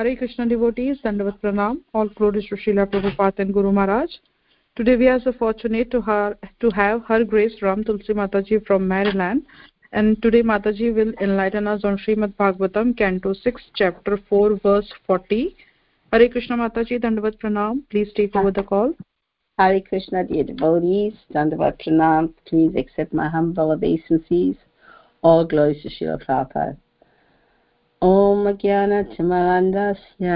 Hare Krishna devotees, Dandavat Pranam, all glories to Srila Prabhupada and Guru Maharaj. Today we are so fortunate to, her, to have Her Grace Ram Tulsi Mataji from Maryland. And today Mataji will enlighten us on Srimad Bhagavatam, Canto 6, Chapter 4, verse 40. Hare Krishna Mataji, Dandavat Pranam. Please take over the call. Hare Krishna, dear devotees, Dandavat Pranam. Please accept my humble obeisances. All glories to Srila Prabhupada. ॐ ज्ञानतिमरन्दस्य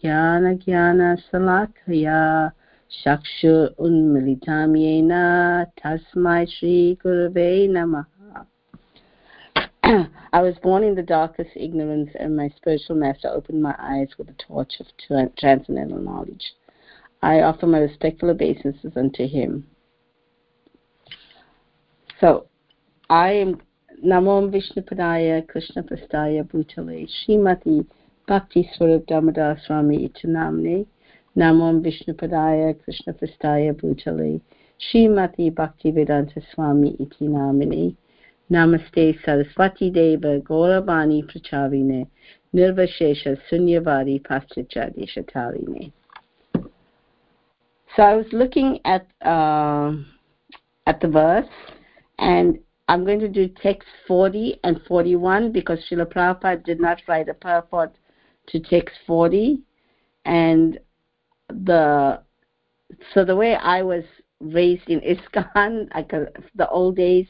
ज्ञानज्ञानशलाकया चक्षुर उन्मिलितं येन तस्मै श्रीगुरवे नमः I was born in the darkest ignorance, and my spiritual master opened my eyes with the torch of transcendental knowledge. I offer my respectful obeisances unto him. So, I am Namo Vishnupadaya Krishna Prastaya Bhutale Srimati Bhakti Swarup Damodar Swami Itanamne Namo Vishnupadaya Krishna Prastaya Bhutale Srimati Bhakti Vedanta Swami Itinamine Namaste Saraswati Deva Gauravani Pracharine Nirvashesha Sunyavadi Paschachadeshatarine So I was looking at uh, at the verse and I'm going to do text 40 and 41 because Srila Prabhupada did not write a purport to text 40. And the so the way I was raised in ISKCON, like the old days,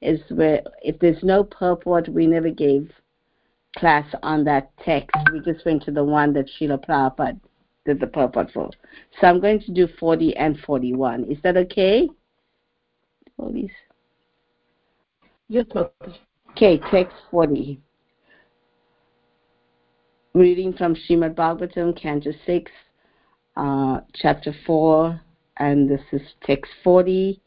is where if there's no purport, we never gave class on that text. We just went to the one that Srila Prabhupada did the purport for. So I'm going to do 40 and 41. Is that okay? Please. Yes, Okay, text 40. Reading from Srimad Bhagavatam, Canto 6, uh, chapter 4, and this is text 40.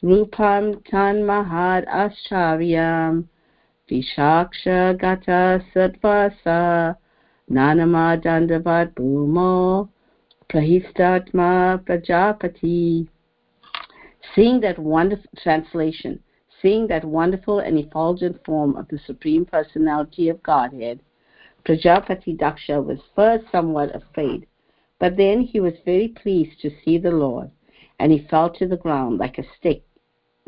Rupam tan mahad ascharyam vishaksha gata satvasa nanama dandavat bhumo prahistatma prajapati. Seeing that wonderful translation, Seeing that wonderful and effulgent form of the Supreme Personality of Godhead, Prajapati Daksha was first somewhat afraid, but then he was very pleased to see the Lord, and he fell to the ground like a stick,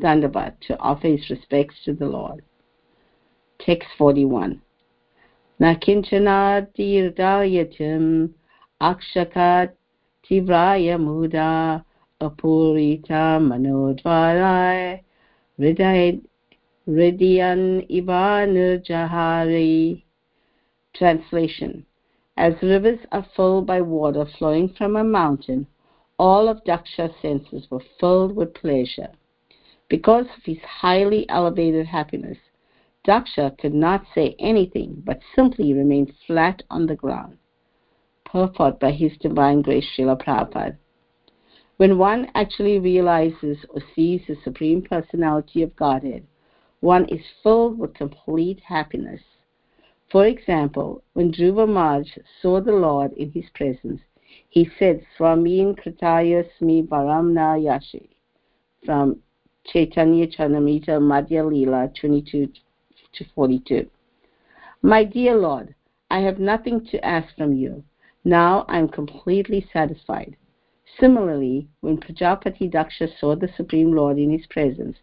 Dandavat, to offer his respects to the Lord. Text 41. Nakinchanadirdayatim akshakat tivraya muda apurita manodvarai Hridayan Ivanurjahari. Translation As rivers are filled by water flowing from a mountain, all of Daksha's senses were filled with pleasure. Because of his highly elevated happiness, Daksha could not say anything but simply remained flat on the ground. Purport by His Divine Grace Srila Prabhupada. When one actually realizes or sees the Supreme Personality of Godhead, one is filled with complete happiness. For example, when Dhruva Maharaj saw the Lord in his presence, he said, Swamin Kritaya Smi Varamna Yashi, from Chaitanya Charitamrita Madhya Lila 22 to 42. My dear Lord, I have nothing to ask from you. Now I am completely satisfied. Similarly, when Prajapati Daksha saw the Supreme Lord in his presence,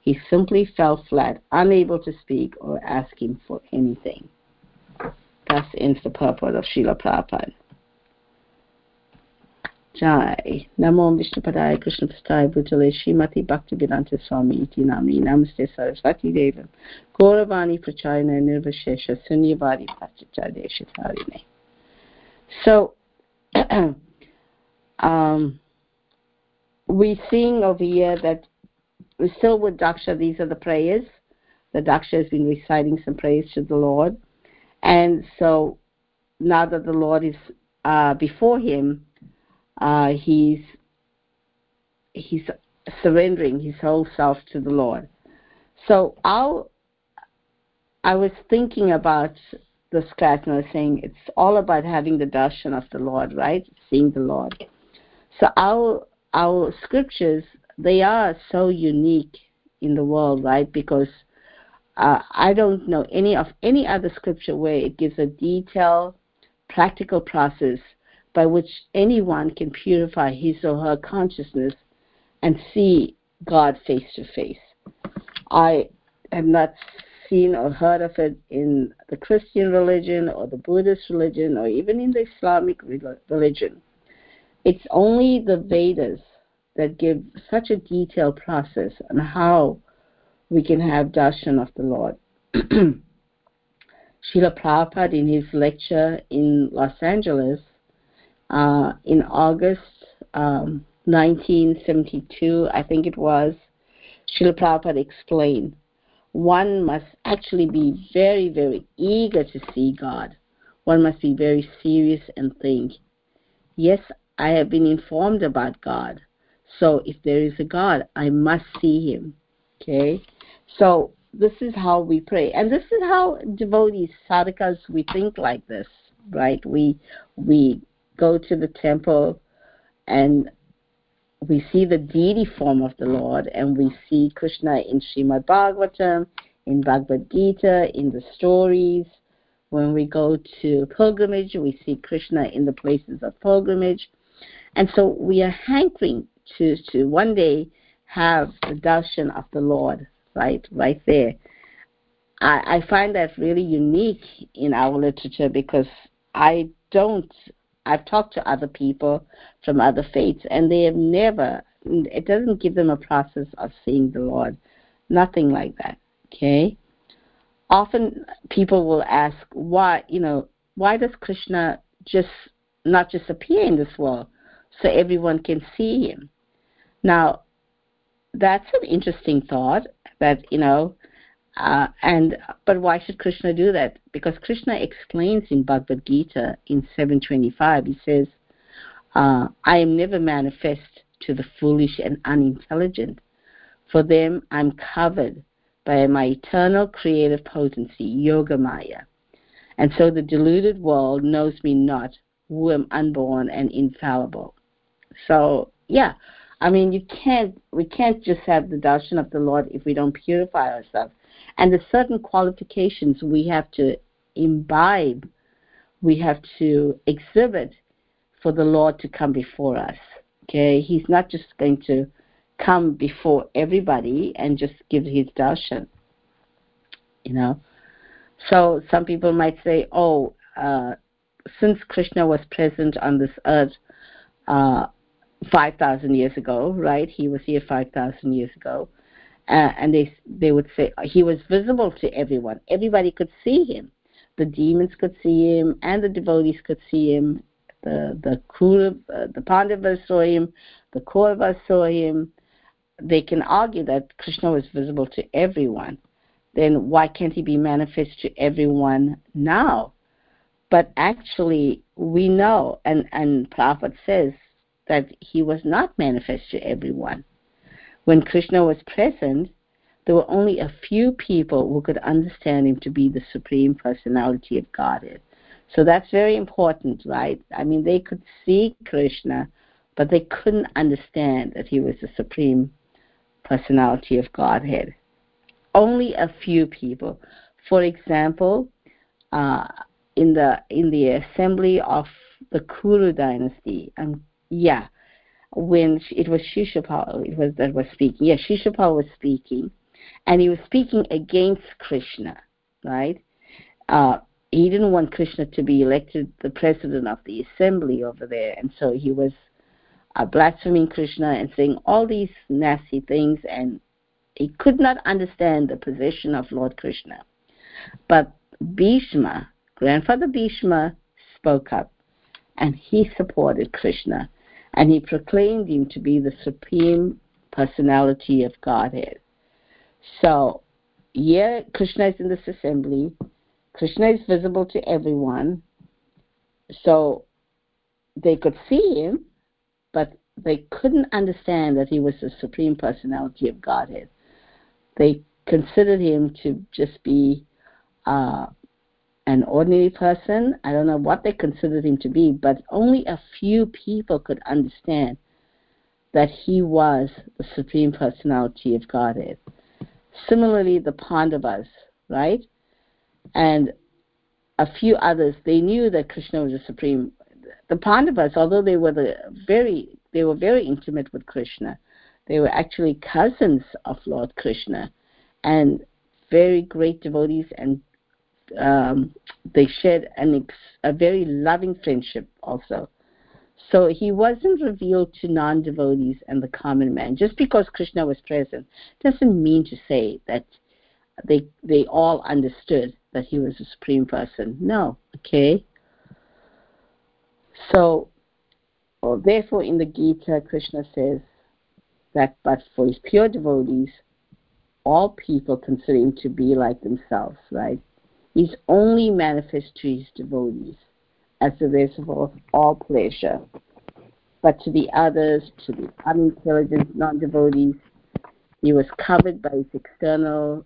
he simply fell flat, unable to speak or ask him for anything. Thus ends the purport of Srila Prabhupada. Jai. Namo Vishnupadaya Krishna Prasthaya Bhutale Srimati Bhakti Vedanta Swami Iti Namni Namaste Saraswati Devam Gauravani Prachayana Nirvashesha Sunyavadi Pachacharya Tarine. So, Um, we're seeing over here that still with Daksha. These are the prayers. The Daksha has been reciting some prayers to the Lord. And so now that the Lord is uh, before him, uh, he's he's surrendering his whole self to the Lord. So i I was thinking about the scratch and I was saying it's all about having the darshan of the Lord, right? Seeing the Lord. So our our scriptures they are so unique in the world, right? Because uh, I don't know any of any other scripture where it gives a detailed practical process by which anyone can purify his or her consciousness and see God face to face. I have not seen or heard of it in the Christian religion or the Buddhist religion or even in the Islamic religion. It's only the Vedas that give such a detailed process on how we can have darshan of the Lord. Srila Prabhupada, in his lecture in Los Angeles uh, in August um, 1972, I think it was, Srila Prabhupada explained one must actually be very, very eager to see God. One must be very serious and think, yes, I have been informed about God. So if there is a God, I must see him. Okay? So this is how we pray. And this is how devotees, sadhakas, we think like this, right? We we go to the temple and we see the deity form of the Lord and we see Krishna in Srimad Bhagavatam, in Bhagavad Gita, in the stories. When we go to pilgrimage, we see Krishna in the places of pilgrimage. And so we are hankering to, to one day have the darshan of the Lord, right, right there. I, I find that really unique in our literature because I don't I've talked to other people from other faiths, and they have never, it doesn't give them a process of seeing the Lord. Nothing like that. Okay? Often people will ask, why, you know, why does Krishna just not just appear in this world so everyone can see him? Now, that's an interesting thought that, you know, uh, and but why should Krishna do that? Because Krishna explains in Bhagavad Gita in 725. He says, uh, "I am never manifest to the foolish and unintelligent. For them, I'm covered by my eternal creative potency, Yoga Maya. And so the deluded world knows me not, who am unborn and infallible." So yeah, I mean, you can't we can't just have the darshan of the Lord if we don't purify ourselves and the certain qualifications we have to imbibe, we have to exhibit for the Lord to come before us. Okay, He's not just going to come before everybody and just give His darshan. You know, so some people might say, "Oh, uh, since Krishna was present on this earth." Uh, 5,000 years ago, right? He was here 5,000 years ago uh, and they they would say he was visible to everyone. Everybody could see him. The demons could see him, and the devotees could see him. The the Kuru, uh, the Pandavas saw him. The Kauravas saw him. They can argue that Krishna was visible to everyone. Then why can't he be manifest to everyone now? But actually, we know, and and Prophet says that he was not manifest to everyone when Krishna was present, there were only a few people who could understand him to be the Supreme Personality of Godhead. So that's very important, right? I mean, they could see Krishna, but they couldn't understand that he was the Supreme Personality of Godhead. Only a few people. For example, uh, in the in the assembly of the Kuru dynasty, um, yeah, when it was Shishupal it was that was speaking. Yeah, Shishupal was speaking, and he was speaking against Krishna, right? Uh, he didn't want Krishna to be elected the president of the assembly over there, and so he was uh, blaspheming Krishna and saying all these nasty things, and he could not understand the position of Lord Krishna. But Bhishma, grandfather Bhishma, spoke up, and he supported Krishna and he proclaimed him to be the supreme personality of Godhead. So, yeah, Krishna is in this assembly. Krishna is visible to everyone. So they could see him, but they couldn't understand that he was the supreme personality of Godhead. They considered him to just be uh, an ordinary person. I don't know what they considered him to be, but only a few people could understand that he was the Supreme Personality of Godhead. Similarly, the Pandavas, right? And a few others, they knew that Krishna was the supreme. The Pandavas, although they were the very, they were very intimate with Krishna, they were actually cousins of Lord Krishna, and very great devotees, and um, they shared an ex- a very loving friendship also. So he wasn't revealed to non devotees and the common man. Just because Krishna was present doesn't mean to say that they they all understood that he was a supreme person. No, okay. So, well, therefore, in the Gita, Krishna says that, but for his pure devotees, all people consider him to be like themselves, right? He's only manifest to his devotees as the reservoir of all pleasure. But to the others, to the unintelligent non devotees, he was covered by his external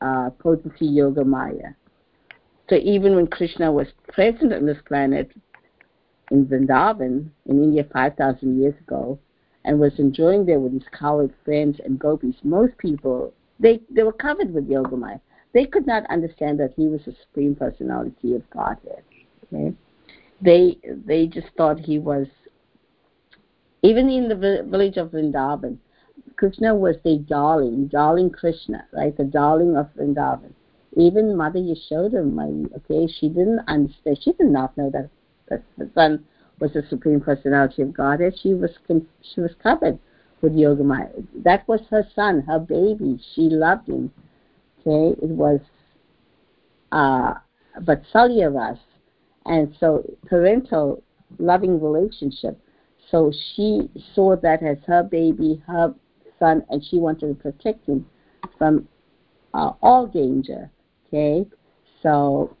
uh, potency yoga maya. So even when Krishna was present on this planet in Vrindavan, in India 5,000 years ago, and was enjoying there with his cowherd friends and gopis, most people, they, they were covered with yoga maya. They could not understand that he was the Supreme Personality of Godhead. Okay? They, they just thought he was, even in the village of Vrindavan, Krishna was the darling, darling Krishna, right? The darling of Vrindavan. Even Mother Yashoda, my, okay, she didn't understand. She did not know that, that son was the supreme personality of Godhead. She was she was covered with Yogamaya. That was her son, her baby. She loved him. Okay, it was uh, Vatsalya and so parental loving relationship. So she saw that as her baby, her son, and she wanted to protect him from uh, all danger. Okay, so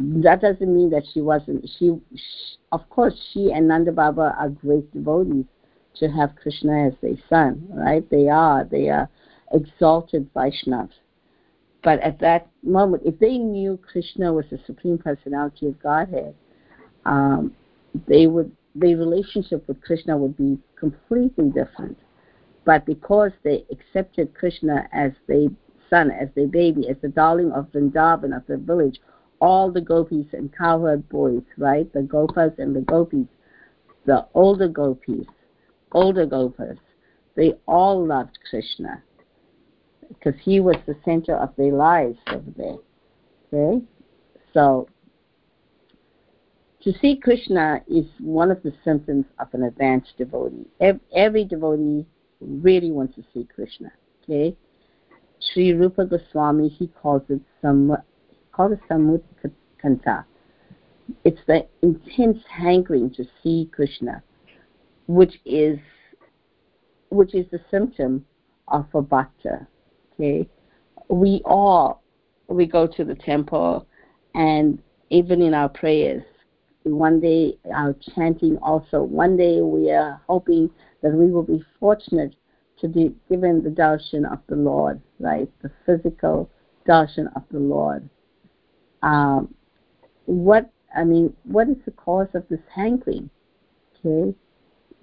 that doesn't mean that she wasn't. She, she, of course, she and Nanda Baba are great devotees to have Krishna as their son, right? They are. They are exalted Vaishnavas. But at that moment, if they knew Krishna was the supreme personality of Godhead, um, they would their relationship with Krishna would be completely different. But because they accepted Krishna as their son, as their baby, as the darling of Vrindavan, of the village, all the gopis and cowherd boys, right? The gopas and the gopis, the older gopis, older gopas, they all loved Krishna because he was the center of their lives over there. Okay? So, to see Krishna is one of the symptoms of an advanced devotee. Every devotee really wants to see Krishna. Okay, Sri Rupa Goswami he calls it some called it samutkanta. It's the intense hankering to see Krishna, which is which is the symptom of a bhakta. Okay, we all we go to the temple, and even in our prayers, one day our chanting also. One day we are hoping that we will be fortunate to be given the darshan of the Lord, right? The physical darshan of the Lord. Um, what I mean, what is the cause of this hankering? Okay,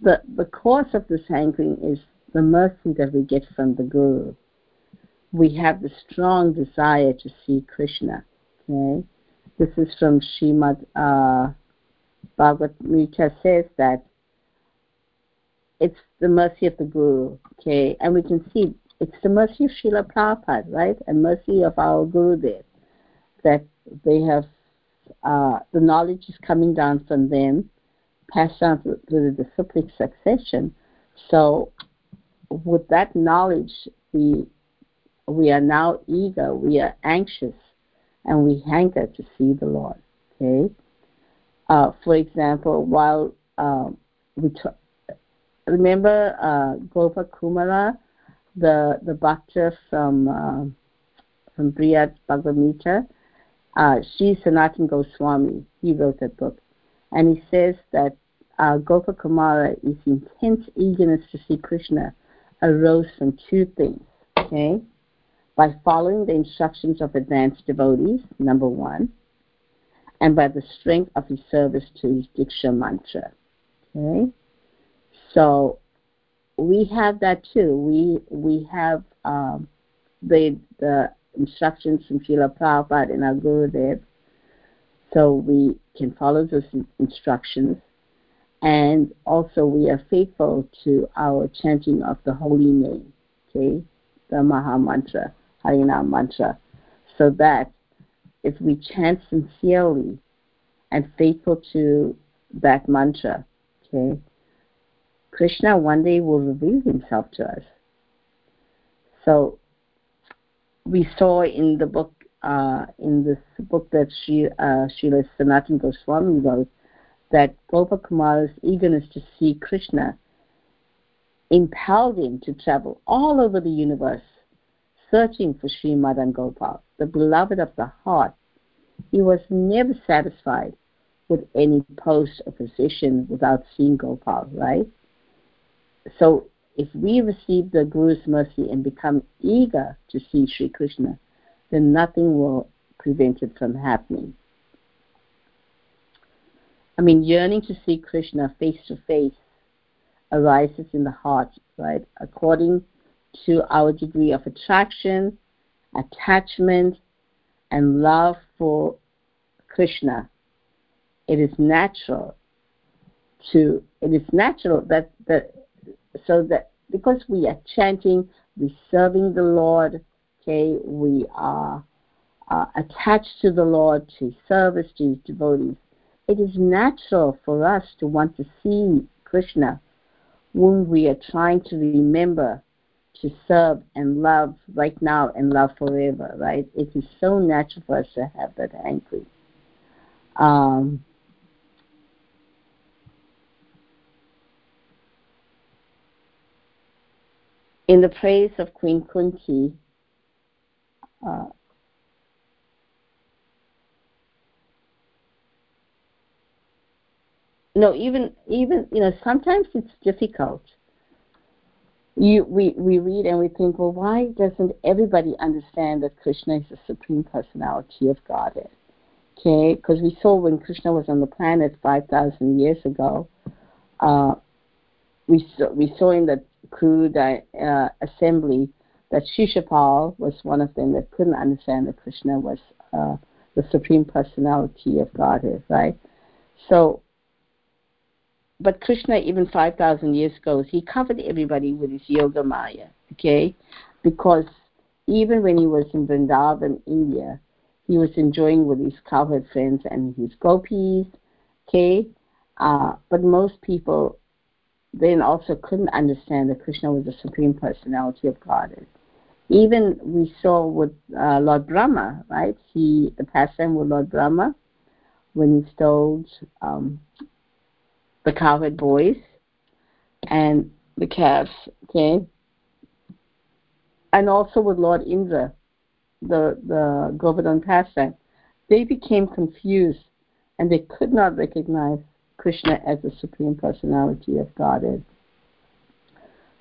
the the cause of this hankering is the mercy that we get from the Guru. We have the strong desire to see Krishna. Okay, this is from Srimad uh, Bhagavad Gita says that it's the mercy of the Guru, okay? And we can see it's the mercy of Srila Prabhupada, right? And mercy of our Guru there, that they have, uh, the knowledge is coming down from them, passed down through the disciplic succession. So with that knowledge, we, we are now eager, we are anxious, and we hanker to see the Lord, okay? Uh, for example, while um, we t- remember uh, Gopa Kumara, the the bhakta from uh, from Brihad Bhagavad uh, Sri Sanatan Goswami, he wrote that book, and he says that uh, Gopa Kumara, his intense eagerness to see Krishna, arose from two things. Okay, by following the instructions of advanced devotees, number one, and by the strength of his service to his Diksha mantra. Okay? So we have that too. We we have um, the the instructions from Srila Prabhupada and our Gurudev So we can follow those instructions. And also, we are faithful to our chanting of the holy name, okay, the Maha Mantra, Harinam Mantra, so that if we chant sincerely and faithful to that mantra, okay, Krishna one day will reveal himself to us. So we saw in the book, uh, in this book that Sri, uh, Srila Sanatan Goswami wrote, that Gopakumar's eagerness to see Krishna impelled him to travel all over the universe, searching for Sri Madan Gopal, the beloved of the heart. He was never satisfied with any post or position without seeing Gopal, right? So if we receive the Guru's mercy and become eager to see Sri Krishna, then nothing will prevent it from happening. I mean, yearning to see Krishna face to face arises in the heart, right? According to our degree of attraction, attachment, and love for Krishna, it is natural to it is natural that that so that because we are chanting, we're serving the Lord, okay, we are uh, attached to the Lord, to service, to his devotees. It is natural for us to want to see Krishna when we are trying to remember to serve and love right now and love forever, right? It is so natural for us to have that hankering. Um, in the praise of Queen Kunti, uh, no, even even you know sometimes it's difficult. You we we read and we think, well, why doesn't everybody understand that Krishna is the supreme personality of Godhead? Okay, because we saw when Krishna was on the planet five thousand years ago, uh, we saw we saw in the Kuru uh, assembly that Shishupal was one of them that couldn't understand that Krishna was uh, the supreme personality of Godhead, right? So, but Krishna, even 5,000 years ago, he covered everybody with his yoga maya, okay? Because even when he was in Vrindavan, India, he was enjoying with his cowherd friends and his gopis, okay? Uh, but most people then also couldn't understand that Krishna was the supreme personality of Godhead. Even we saw with uh, Lord Brahma, right? He the pastime with Lord Brahma when he stole um, the cowherd boys and the calves, okay? And also with Lord Indra, the the Govardhan pastime, they became confused and they could not recognize Krishna as the Supreme Personality of Godhead.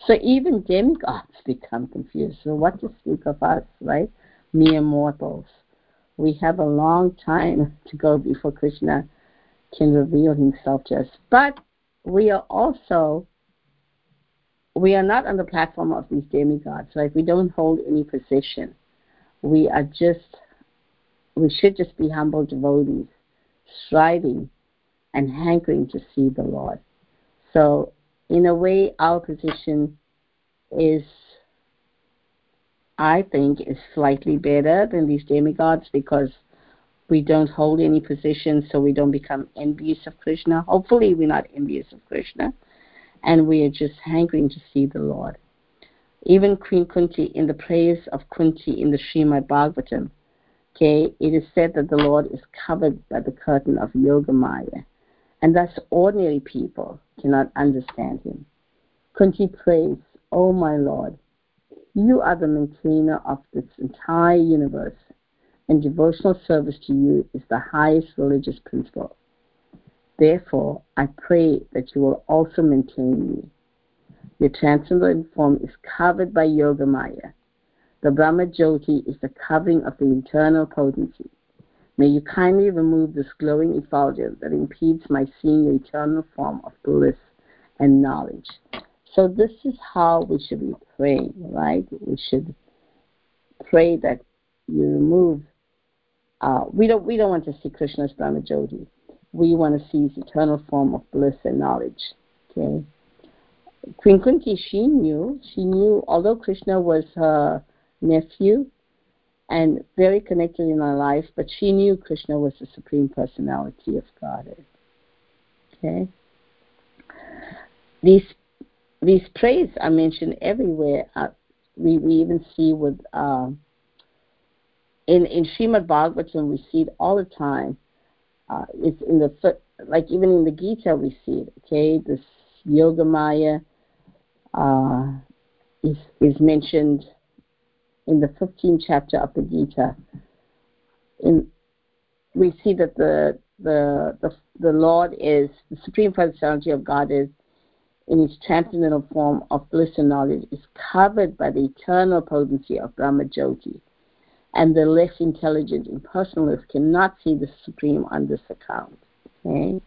So even demigods become confused. So what to speak of us, right? Mere mortals. We have a long time to go before Krishna can reveal himself to us. But we are also we are not on the platform of these demigods, right? We don't hold any position. We are just we should just be humble devotees, striving and hankering to see the Lord. So, in a way, our position is, I think, is slightly better than these demigods because we don't hold any position, so we don't become envious of Krishna. Hopefully, we're not envious of Krishna, and we are just hankering to see the Lord. Even Queen Kunti, in the praise of Kunti in the Srimad Bhagavatam, okay, it is said that the Lord is covered by the curtain of Yoga Maya and thus ordinary people cannot understand him. Kunti prays, O oh my Lord, you are the maintainer of this entire universe, and devotional service to you is the highest religious principle. Therefore, I pray that you will also maintain me. Your transcendental form is covered by Yoga Maya. The Brahma Jyoti is the covering of the internal potency. May you kindly remove this glowing effulgence that impedes my seeing the eternal form of bliss and knowledge. So this is how we should be praying, right? We should pray that you remove uh, we don't we don't want to see Krishna as Brahmajyoti. We want to see his eternal form of bliss and knowledge. Okay. Queen Kunti, she knew, she knew, although Krishna was her nephew and very connected in her life, but she knew Krishna was the Supreme Personality of Godhead. Okay? These these praise are mentioned everywhere. Uh, we, we even see with uh, in in Srimad Bhagavatam we see it all the time. Uh, it's in the like even in the Gita we see it. Okay, this Yoga Maya uh, is is mentioned in the 15th chapter of the Gita. In we see that the the the, the Lord is the supreme personality of God is in its transcendental form of bliss and knowledge is covered by the eternal potency of Brahma Jyoti, and the less intelligent impersonalists cannot see the supreme on this account. Okay?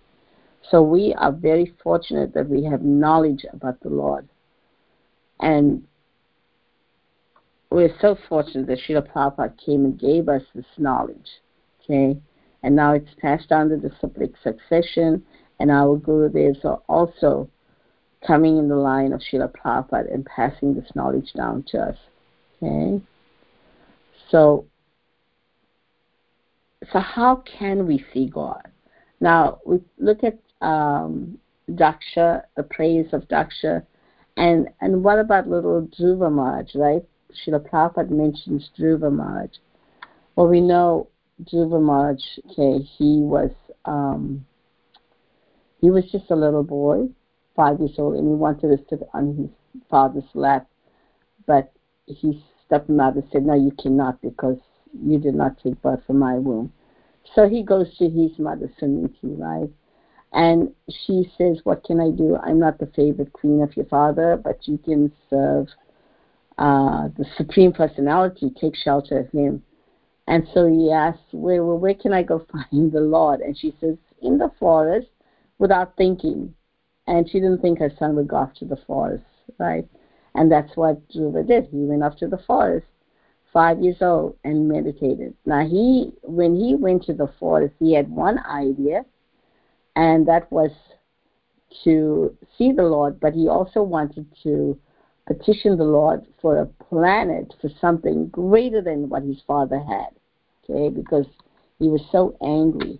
So we are very fortunate that we have knowledge about the Lord. And we're so fortunate that Srila Prabhupada came and gave us this knowledge. Okay? And now it's passed on to the Cyclic succession, and our Gurudevs are also coming in the line of Srila Prabhupada and passing this knowledge down to us. Okay? So, so how can we see God? Now, we look at um, Daksha, the praise of Daksha, and, and what about little Dhruva Maharaj, right? Srila Prabhupada mentions Dhruva Maharaj. Well, we know Dhruva Maharaj, okay, he was, um, he was just a little boy, five years old, and he wanted to sit on his father's lap, but his stepmother said, "No, you cannot because you did not take birth from my womb." So he goes to his mother Suniti, right? And she says, What can I do? I'm not the favorite queen of your father, but you can serve uh, the Supreme Personality, take shelter of him. And so he asks, where, where can I go find the Lord? And she says, In the forest, without thinking. And she didn't think her son would go off to the forest, right? And that's what Dhruva did. He went off to the forest, five years old, and meditated. Now, he, when he went to the forest, he had one idea, and that was to see the Lord, but he also wanted to petition the Lord for a planet, for something greater than what his father had, okay, because he was so angry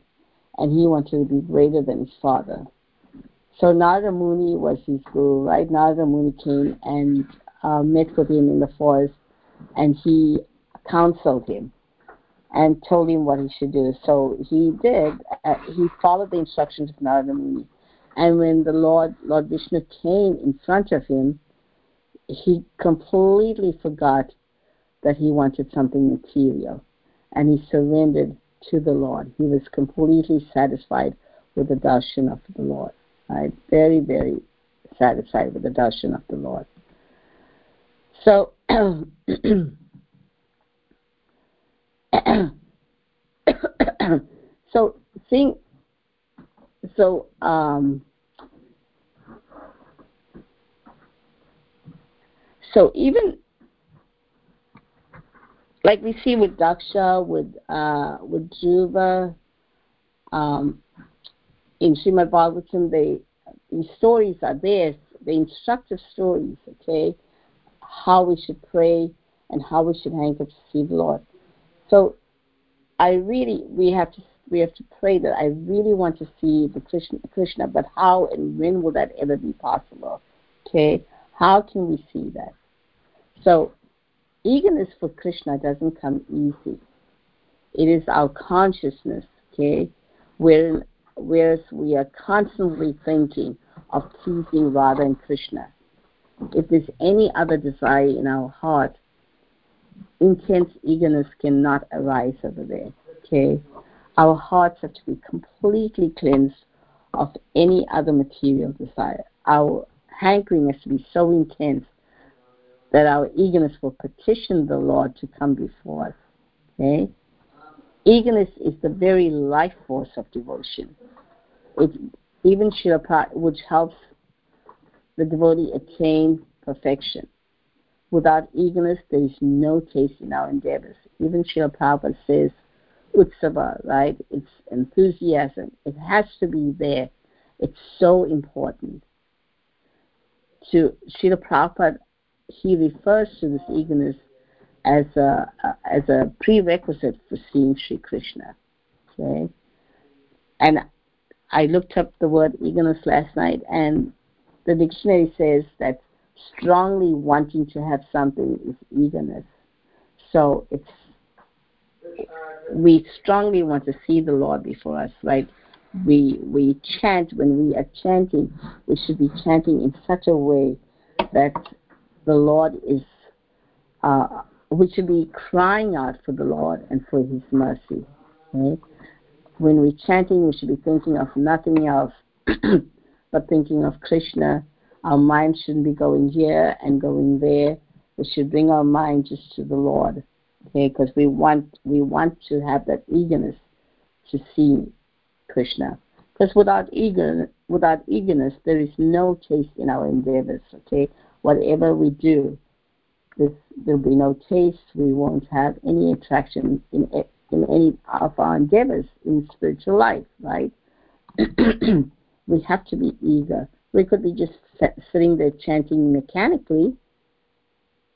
and he wanted to be greater than his father. So Narada Muni was his guru, right? Narada Muni came and uh, met with him in the forest and he counseled him and told him what he should do. So he did. Uh, he followed the instructions of Narada Muni. And when the Lord, Lord Vishnu came in front of him, he completely forgot that he wanted something material. And he surrendered to the Lord. He was completely satisfied with the darshan of the Lord. Right? Very, very satisfied with the darshan of the Lord. So so seeing so um, so even like we see with Daksha, with uh, with Dhruva, um, in Srimad Bhagavatam, they these stories are there, the instructive stories, okay, how we should pray and how we should hang up to see the Lord. So I really we have to we have to pray that I really want to see the Krishna, Krishna, but how and when will that ever be possible? Okay, how can we see that? So eagerness for Krishna doesn't come easy. It is our consciousness, okay, where whereas we are constantly thinking of pleasing Radha and Krishna. If there's any other desire in our heart, intense eagerness cannot arise over there. Okay? Our hearts have to be completely cleansed of any other material desire. Our hankering has to be so intense that our eagerness will petition the Lord to come before us. Okay? Eagerness is the very life force of devotion. It even Shilapa, which helps the devotee attain perfection. Without eagerness, there is no taste in our endeavors. Even Srila Prabhupada says, utsava, right? It's enthusiasm. It has to be there. It's so important. To Srila Prabhupada, he refers to this eagerness as a, as a prerequisite for seeing Sri Krishna. Okay? And I looked up the word eagerness last night, and the dictionary says that strongly wanting to have something is eagerness. So it's we strongly want to see the Lord before us, right? We we chant when we are chanting, we should be chanting in such a way that the Lord is uh, we should be crying out for the Lord and for His mercy. Right? When we're chanting, we should be thinking of nothing else but thinking of Krishna. Our mind shouldn't be going here and going there. We should bring our mind just to the Lord, okay? Because we want we want to have that eagerness to see Krishna. Because without eager without eagerness, there is no taste in our endeavors. Okay, whatever we do, this, there'll be no taste. We won't have any attraction in in any of our endeavors in spiritual life, right? we have to be eager. We could be just sitting there chanting mechanically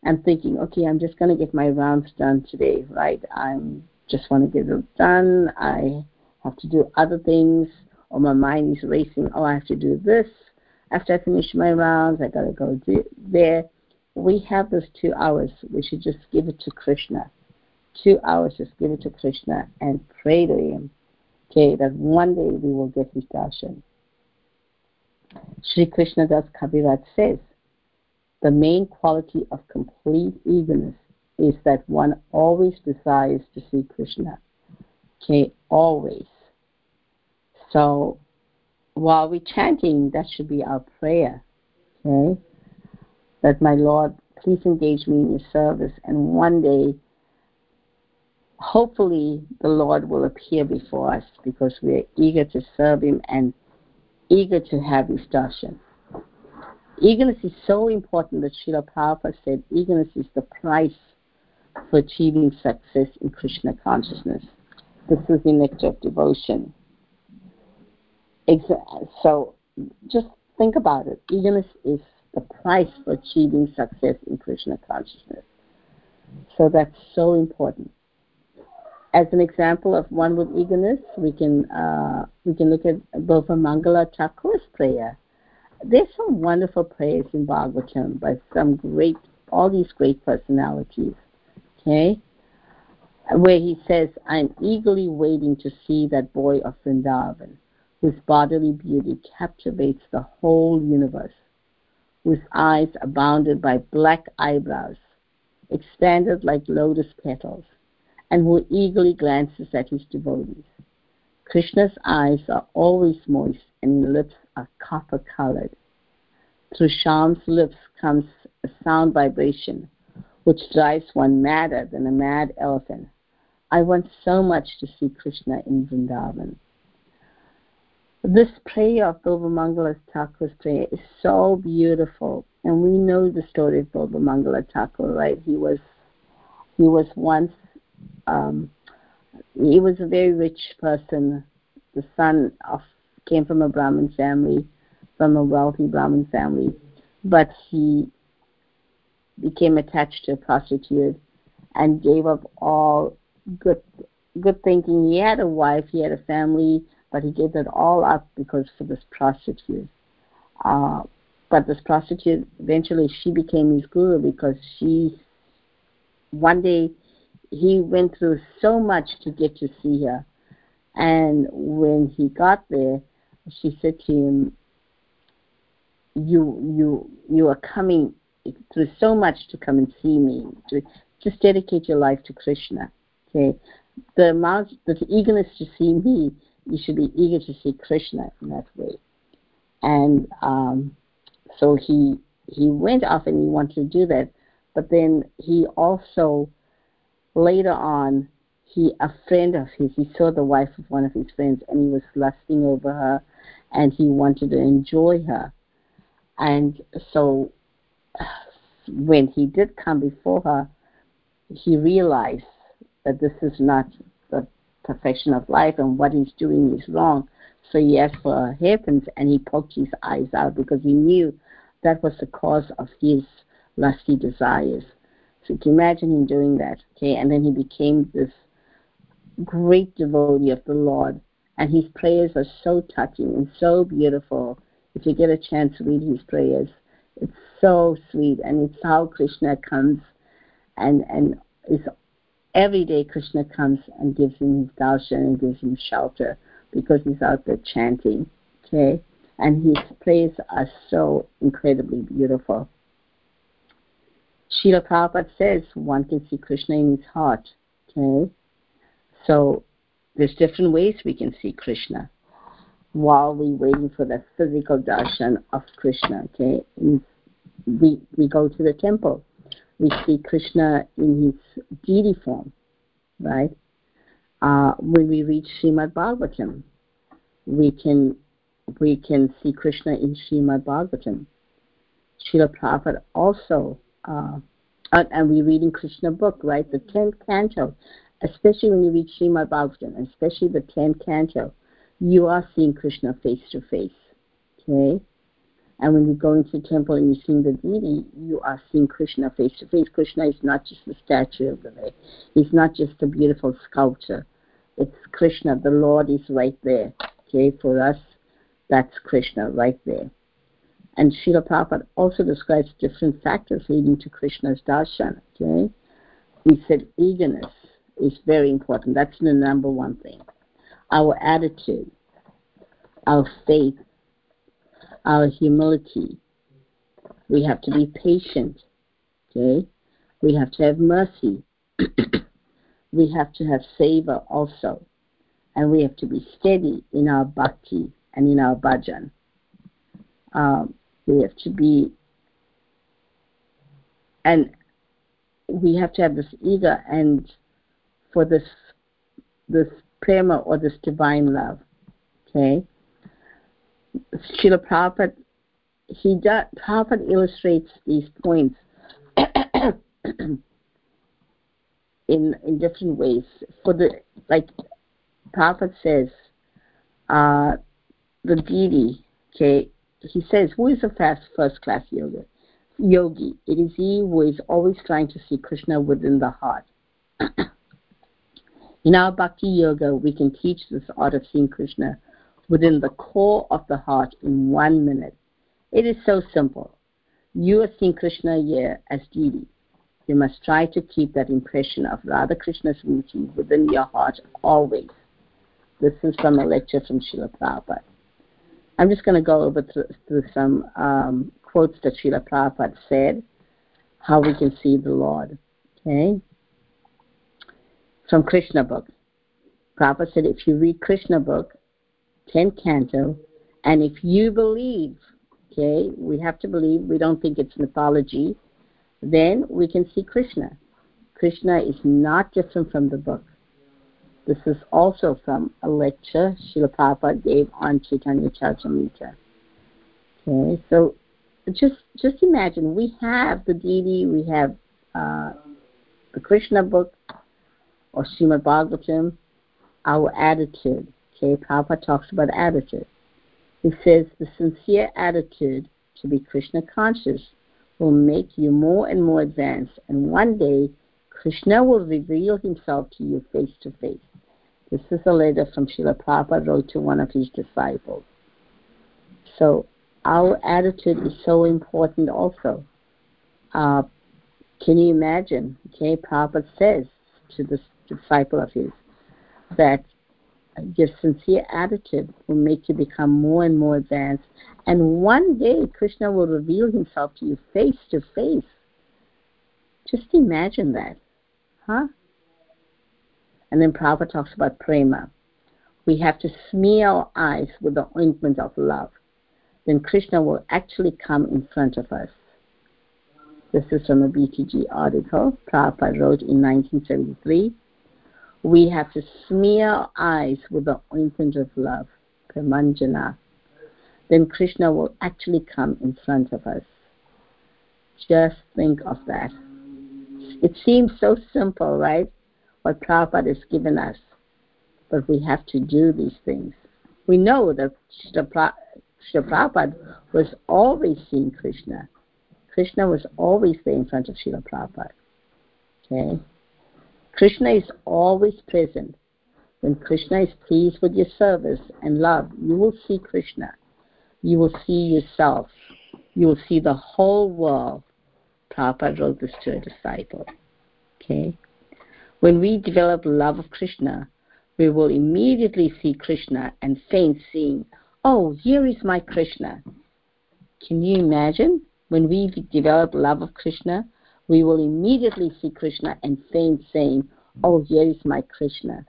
and thinking, okay, I'm just going to get my rounds done today, right? I'm just want to get it done. I have to do other things, or my mind is racing. Oh, I have to do this after I finish my rounds. I got to go do there. We have those two hours. We should just give it to Krishna two hours, just give it to Krishna and pray to Him. Okay, that one day we will get His darshan. Sri Krishna Das Kaviraj says, the main quality of complete eagerness is that one always desires to see Krishna. Okay, always. So while we're chanting, that should be our prayer. Okay? That my Lord, please engage me in your service, and one day hopefully the Lord will appear before us because we are eager to serve Him and eager to have His darshan. Eagerness is so important that Srila Prabhupada said eagerness is the price for achieving success in Krishna consciousness. This is the nectar of devotion. So just think about it. Eagerness is the price for achieving success in Krishna consciousness. So that's so important as an example of one with eagerness, we can uh, we can look at Bilva Mangala Thakur's prayer. There's some wonderful prayers in Bhagavatam by some great, all these great personalities. Okay, where he says, "I'm eagerly waiting to see that boy of Vrindavan, whose bodily beauty captivates the whole universe, whose eyes are bounded by black eyebrows, expanded like lotus petals." and who eagerly glances at his devotees. Krishna's eyes are always moist and his lips are copper colored. Through Shyam's lips comes a sound vibration which drives one madder than a mad elephant. I want so much to see Krishna in Vrindavan. This prayer of Bilvamangala Thakur's prayer is so beautiful, and we know the story of Bilvamangala Thakur, right? He was he was once um, he was a very rich person. The son of came from a Brahmin family, from a wealthy Brahmin family, but he became attached to a prostitute and gave up all good good thinking. He had a wife, he had a family, but he gave that all up because for this prostitute. Uh, but this prostitute eventually she became his guru because she one day he went through so much to get to see her. And when he got there, she said to him, "You, you, you are coming through so much to come and see me. To just dedicate your life to Krishna. Okay, the amount, the eagerness to see me, you should be eager to see Krishna in that way." And um, so he he went off and he wanted to do that, but then he also later on, he a friend of his, he saw the wife of one of his friends, and he was lusting over her, and he wanted to enjoy her. And so, when he did come before her, he realized that this is not perfection of life and what he's doing is wrong. So he asked for hairpins and he poked his eyes out because he knew that was the cause of his lusty desires. So you can imagine him doing that, okay? And then he became this great devotee of the Lord. And his prayers are so touching and so beautiful. If you get a chance to read his prayers, it's so sweet. And it's how Krishna comes and, and is every day Krishna comes and gives him his darshan and gives him shelter because he's out there chanting. Okay? And his prayers are so incredibly beautiful. Srila Prabhupada says one can see Krishna in his heart. Okay? So there's different ways we can see Krishna while we're waiting for the physical darshan of Krishna. Okay? we, we go to the temple. We see Krishna in his deity form, right? Uh, when we read Srimad Bhagavatam, we can we can see Krishna in Srimad Bhagavatam. Srila Prabhupada also uh, and we're reading Krishna book, right? The tenth canto, especially when you read Srimad Bhagavatam, especially the tenth canto, you are seeing Krishna face to face. Okay? And when you go into the temple and you're seeing the deity, you are seeing Krishna face to face. Krishna is not just a statue over there. He's not just a beautiful sculpture. It's Krishna. The Lord is right there. Okay, for us, that's Krishna right there. And Srila Prabhupada also describes different factors leading to Krishna's darshan. Okay? We said eagerness is very important. That's the number one thing. Our attitude, our faith, our humility. We have to be patient. Okay? We have to have mercy. we have to have savor also. And we have to be steady in our bhakti and in our bhajan. Um, we have to be and we have to have this ego and for this this prema or this divine love okay Srila Prabhupada he does Prabhupada illustrates these points in in different ways for the like Prabhupada says uh, the deity okay he says, Who is a fast first class yoga? yogi? It is he who is always trying to see Krishna within the heart. In our bhakti yoga, we can teach this art of seeing Krishna within the core of the heart in one minute. It is so simple. You are seeing Krishna here as deity. You must try to keep that impression of Radha Krishna's beauty within your heart always. This is from a lecture from Srila Prabhupada. I'm just going to go over through, through some um, quotes that Srila Prabhupada said, how we can see the Lord. Okay? From Krishna book. Prabhupada said, if you read Krishna book, 10th canto, and if you believe, okay, we have to believe, we don't think it's mythology, then we can see Krishna. Krishna is not different from the book. This is also from a lecture Srila gave on Chaitanya Charitamrita. Okay, so just just imagine we have the deity, we have uh, the Krishna book or Srimad Bhagavatam, our attitude. Okay, Prabhupada talks about attitude. He says the sincere attitude to be Krishna conscious will make you more and more advanced, and one day Krishna will reveal himself to you face to face. This is a letter from Srila Prabhupada wrote to one of his disciples. So our attitude is so important also. Uh, can you imagine? Okay, Prabhupada says to this disciple of his that your sincere attitude will make you become more and more advanced. And one day Krishna will reveal himself to you face to face. Just imagine that. Huh? And then Prabhupada talks about prema. We have to smear our eyes with the ointment of love. Then Krishna will actually come in front of us. This is from a BTG article Prabhupada wrote in 1973. We have to smear our eyes with the ointment of love, Premanjana. Then Krishna will actually come in front of us. Just think of that. It seems so simple, right? what Prabhupada has given us. but we have to do these things. We know that Srila Prabhupada was always seeing Krishna. Krishna was always there in front of Srila Prabhupada. Okay? Krishna is always present. When Krishna is pleased with your service and love, you will see Krishna. You will see yourself. You will see the whole world. Prabhupada wrote this to a disciple. Okay? When we develop love of Krishna, we will immediately see Krishna and faint seeing, oh, here is my Krishna. Can you imagine? When we develop love of Krishna, we will immediately see Krishna and faint saying, oh, here is my Krishna.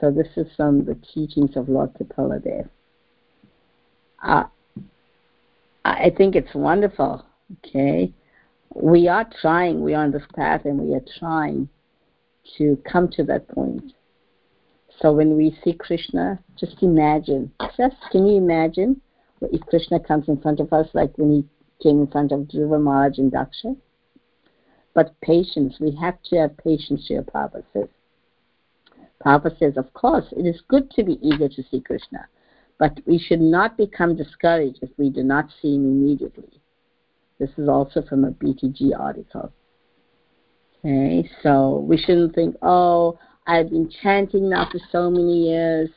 So this is from the teachings of Lord Kapila Uh, I think it's wonderful. Okay, we are trying. We are on this path, and we are trying to come to that point. So when we see Krishna, just imagine. Just can you imagine if Krishna comes in front of us, like when he came in front of Dhruva Maharaj and Daksha? But patience, we have to have patience, Srila Prabhupada says. Prabhupada says, of course, it is good to be eager to see Krishna, but we should not become discouraged if we do not see him immediately. This is also from a BTG article. Okay, so we shouldn't think, oh, I've been chanting now for so many years.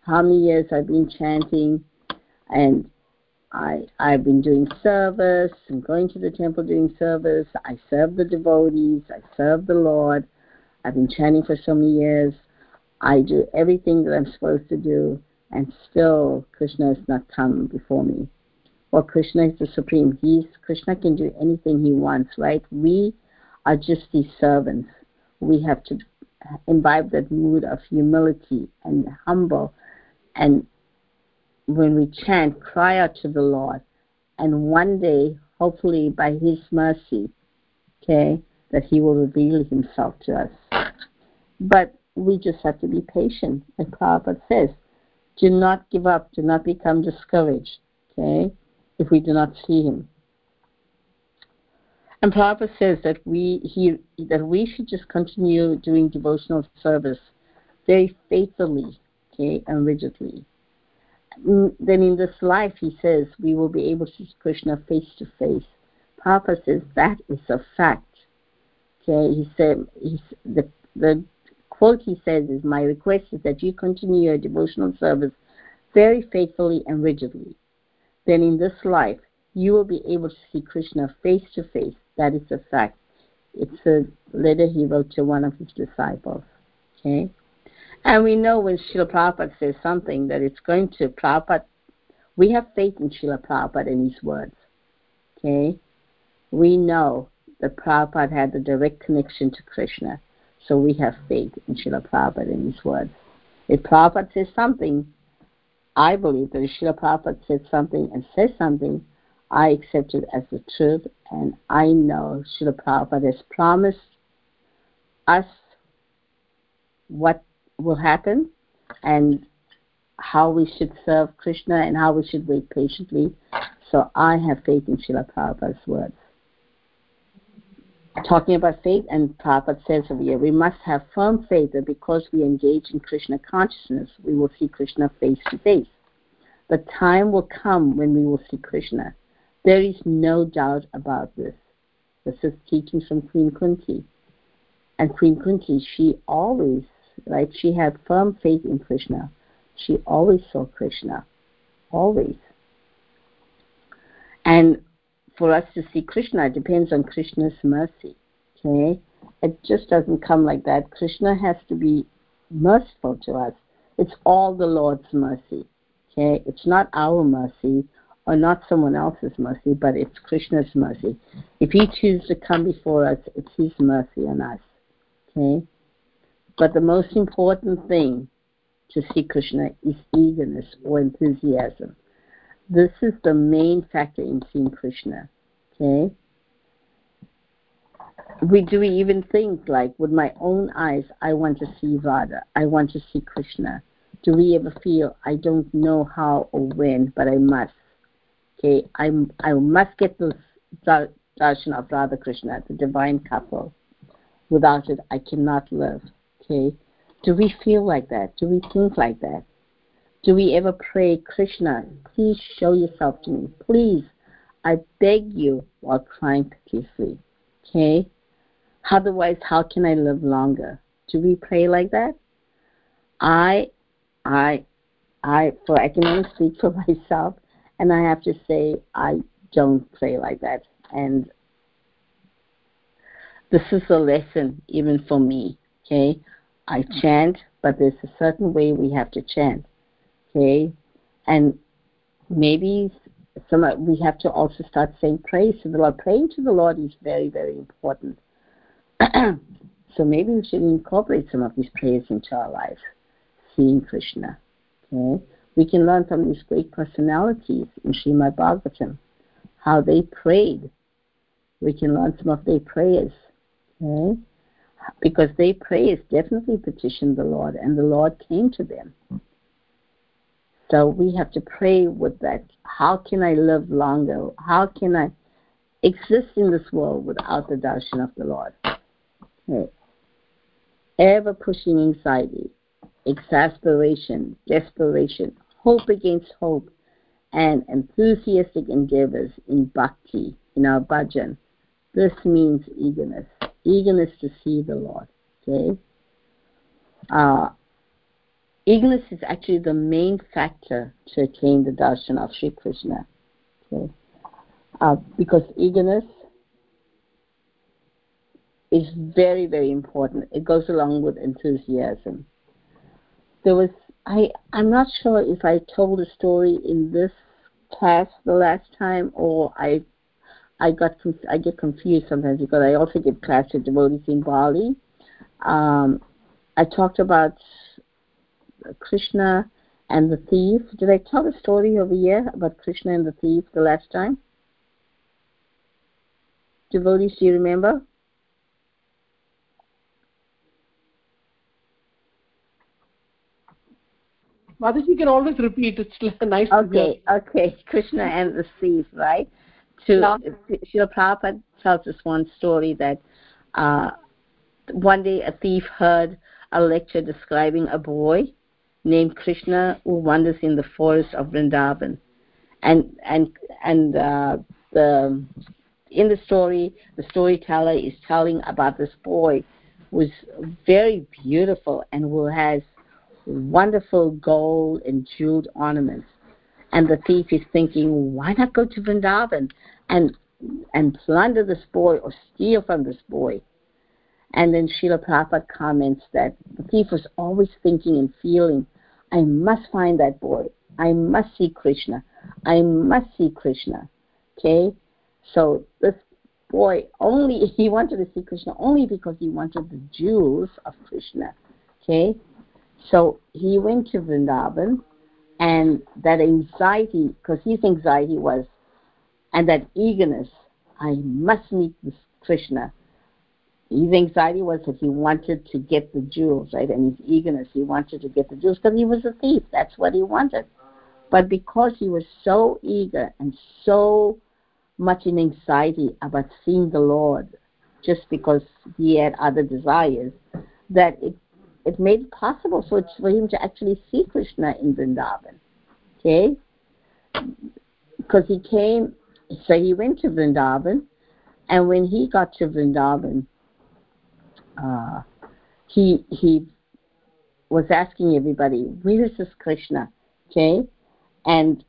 How many years I've been chanting, and I I've been doing service. I'm going to the temple doing service. I serve the devotees. I serve the Lord. I've been chanting for so many years. I do everything that I'm supposed to do, and still Krishna has not come before me. Well, Krishna is the supreme. He's Krishna can do anything he wants, right? We are just these servants. We have to imbibe that mood of humility and humble, and when we chant, cry out to the Lord, and one day, hopefully by His mercy, okay, that He will reveal Himself to us. But we just have to be patient. Like Prabhupada says, do not give up, do not become discouraged, okay, if we do not see him. And Prabhupada says that we he that we should just continue doing devotional service very faithfully, okay, and rigidly. Mm, then in this life, he says, we will be able to see Krishna face to face. Papa says that is a fact. Okay, he said he's, the the quote he says is, My request is that you continue your devotional service very faithfully and rigidly. Then in this life, you will be able to see Krishna face to face. That is a fact. It's a letter he wrote to one of his disciples. Okay? And we know when Srila Prabhupada says something that it's going to Prabhupada, we have faith in Srila Prabhupada and his words. Okay? We know that Prabhupada had a direct connection to Krishna. So we have faith in Srila Prabhupada and his words. If Prabhupada says something, I believe that if Srila Prabhupada says something and says something, I accept it as the truth, and I know Srila Prabhupada has promised us what will happen and how we should serve Krishna and how we should wait patiently. So I have faith in Srila Prabhupada's words talking about faith, and Prabhupada says over here, we must have firm faith that because we engage in Krishna consciousness, we will see Krishna face to face. The time will come when we will see Krishna. There is no doubt about this. This is teaching from Queen Kunti. And Queen Kunti, she always, right, she had firm faith in Krishna. She always saw Krishna. Always. And for us to see Krishna depends on Krishna's mercy. Okay? It just doesn't come like that. Krishna has to be merciful to us. It's all the Lord's mercy. Okay? It's not our mercy or not someone else's mercy, but it's Krishna's mercy. If he chooses to come before us, it's his mercy on us. Okay? But the most important thing to see Krishna is eagerness or enthusiasm. This is the main factor in seeing Krishna. Okay? We do we even think like with my own eyes I want to see Radha, I want to see Krishna. Do we ever feel I don't know how or when, but I must? Okay, I I must get this darshan of Radha Krishna, the divine couple. Without it, I cannot live. Okay, Do we feel like that? Do we think like that? Do we ever pray, Krishna, please show yourself to me. Please, I beg you while crying profusely. Okay? Otherwise, how can I live longer? Do we pray like that? I, I, I, for I can only speak for myself, and I have to say I don't pray like that. And this is a lesson even for me. Okay, I chant, but there's a certain way we have to chant. Okay, and maybe some we have to also start saying praise to the Lord. Praying to the Lord is very, very important. so maybe we should incorporate some of these prayers into our lives. Seeing Krishna. Okay, we can learn from these great personalities in Srimad Bhagavatam how they prayed. We can learn some of their prayers. Okay? Because their prayers definitely petitioned the Lord, and the Lord came to them. So we have to pray with that. How can I live longer? How can I exist in this world without the darshan of the Lord? Okay. Ever pushing anxiety, exasperation, desperation, hope against hope, and enthusiastic endeavors in bhakti, in our bhajan. This means eagerness, eagerness to see the Lord. Okay? Uh, eagerness is actually the main factor to attain the darshan of Sri Krishna. Okay? Uh, because eagerness is very, very important. It goes along with enthusiasm. There was I I'm not sure if I told a story in this class the last time or I I got I get confused sometimes because I also give class to devotees in Bali. Um, I talked about Krishna and the thief. Did I tell the story over here about Krishna and the thief the last time? Devotees, do you remember? Mataji can always repeat. It's like a nice. Okay, okay. Krishna and the thief, right? To. Srila Prabhupada tells us one story that uh, one day a thief heard a lecture describing a boy named Krishna who wanders in the forest of Vrindavan, and and and uh, the in the story, the storyteller is telling about this boy who's very beautiful and who has wonderful gold and jeweled ornaments. And the thief is thinking, why not go to Vrindavan and and plunder this boy or steal from this boy? And then Srila Prabhupada comments that the thief was always thinking and feeling, I must find that boy. I must see Krishna. I must see Krishna. Okay? So this boy only he wanted to see Krishna only because he wanted the jewels of Krishna. Okay? So he went to Vrindavan, and that anxiety, because his anxiety was, and that eagerness, I must meet this Krishna. His anxiety was that he wanted to get the jewels, right? And his eagerness, he wanted to get the jewels because he was a thief. That's what he wanted. But because he was so eager and so much in anxiety about seeing the Lord, just because he had other desires, that it it made it possible for, for him to actually see Krishna in Vrindavan. Okay? Because he came, so he went to Vrindavan, and when he got to Vrindavan, uh, he he was asking everybody, "Where is this Krishna?" Okay, and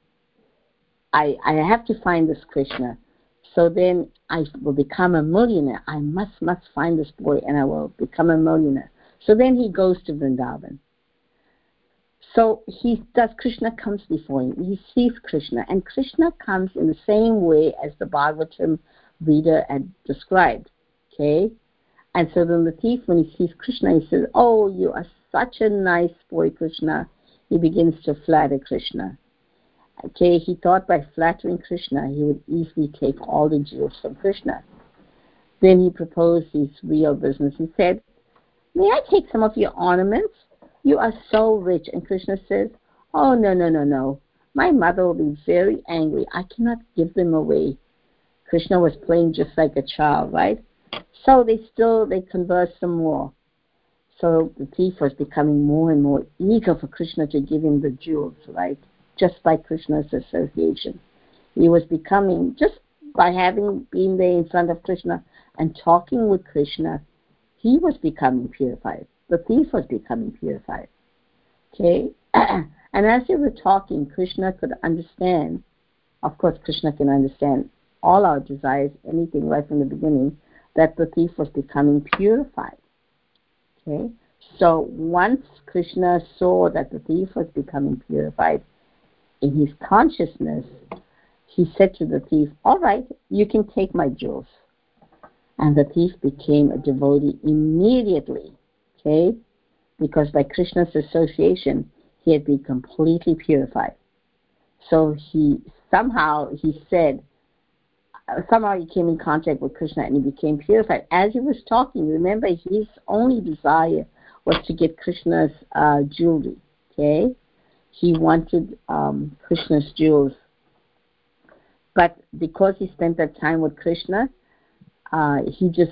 I I have to find this Krishna. So then I will become a millionaire. I must must find this boy, and I will become a millionaire. So then he goes to Vrindavan. So he does Krishna comes before him. He sees Krishna, and Krishna comes in the same way as the Bhagavatam reader had described. Okay? And so then the thief, when he sees Krishna, he says, Oh, you are such a nice boy, Krishna. He begins to flatter Krishna. Okay, he thought by flattering Krishna he would easily take all the jewels from Krishna. Then he proposed his real business. He said, May I take some of your ornaments? You are so rich. And Krishna says, Oh, no, no, no, no. My mother will be very angry. I cannot give them away. Krishna was playing just like a child, right? So they still, they converse some more. So the thief was becoming more and more eager for Krishna to give him the jewels, right? Just by Krishna's association. He was becoming, just by having been there in front of Krishna and talking with Krishna, he was becoming purified. The thief was becoming purified. Okay? and as they were talking, Krishna could understand. Of course, Krishna can understand all our desires, anything right from the beginning, that the thief was becoming purified. Okay? So once Krishna saw that the thief was becoming purified in his consciousness, he said to the thief, All right, you can take my jewels. And the thief became a devotee immediately. Okay? Because by Krishna's association, he had been completely purified. So he somehow he said somehow he came in contact with Krishna and he became purified. As he was talking, remember his only desire was to get Krishna's uh, jewelry. Okay, he wanted um, Krishna's jewels, but because he spent that time with Krishna, uh, he just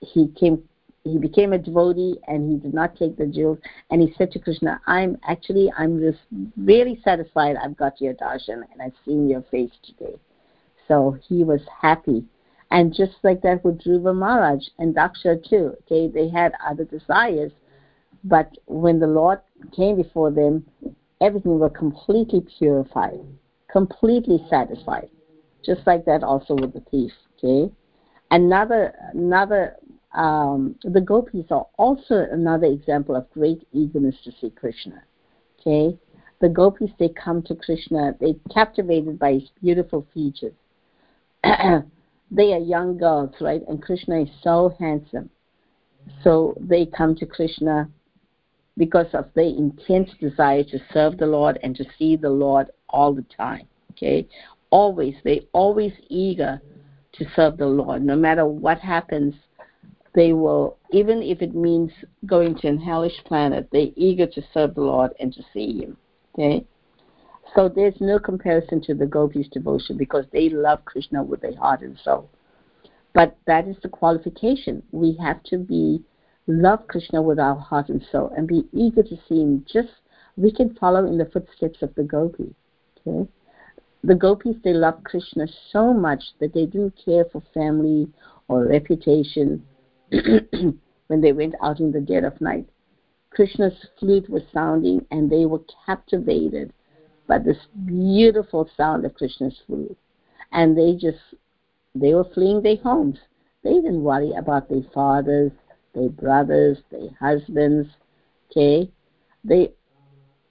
he came he became a devotee and he did not take the jewels and he said to krishna i'm actually i'm just really satisfied i've got your darshan and i've seen your face today so he was happy. And just like that with Dhruva Maharaj and Daksha too, okay, they had other desires, but when the Lord came before them, everything was completely purified, completely satisfied. Just like that also with the thief, okay? Another another um, the gopis are also another example of great eagerness to see Krishna. Okay, the gopis they come to Krishna, they're captivated by his beautiful features. they are young girls, right? And Krishna is so handsome. So they come to Krishna because of their intense desire to serve the Lord and to see the Lord all the time. Okay? Always, they always eager to serve the Lord. No matter what happens, they will, even if it means going to an hellish planet, they're eager to serve the Lord and to see Him. Okay? So there's no comparison to the gopis' devotion because they love Krishna with their heart and soul. But that is the qualification. We have to be love Krishna with our heart and soul and be eager to see him. Just we can follow in the footsteps of the gopis. Okay? The gopis they loved Krishna so much that they didn't care for family or reputation when they went out in the dead of night. Krishna's flute was sounding and they were captivated by this beautiful sound of Krishna's flute. And they just, they were fleeing their homes. They didn't worry about their fathers, their brothers, their husbands, okay? They,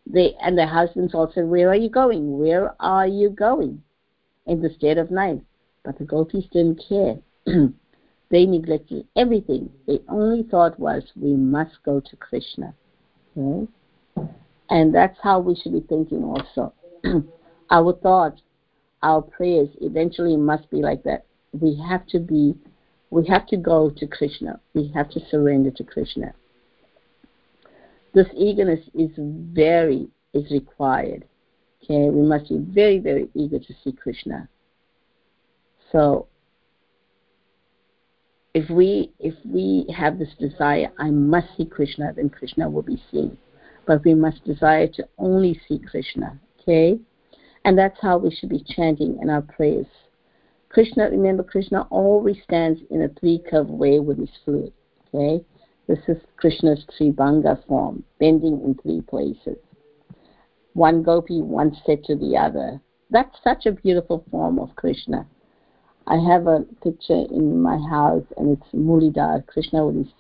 they, and their husbands all said, where are you going? Where are you going? In the state of night. But the gopis didn't care. they neglected everything. Their only thought was, we must go to Krishna. Okay? And that's how we should be thinking also. our thoughts, our prayers eventually must be like that. We have to be, we have to go to Krishna. We have to surrender to Krishna. This eagerness is very, is required. Okay, we must be very, very eager to see Krishna. So if we if we have this desire, I must see Krishna, then Krishna will be seen but we must desire to only see Krishna. Okay? And that's how we should be chanting in our prayers. Krishna, remember, Krishna always stands in a three curved way with his flute. Okay? This is Krishna's Tribhanga form, bending in three places. One gopi one said to the other, That's such a beautiful form of Krishna. I have a picture in my house, and it's Mulidhar, Krishna with his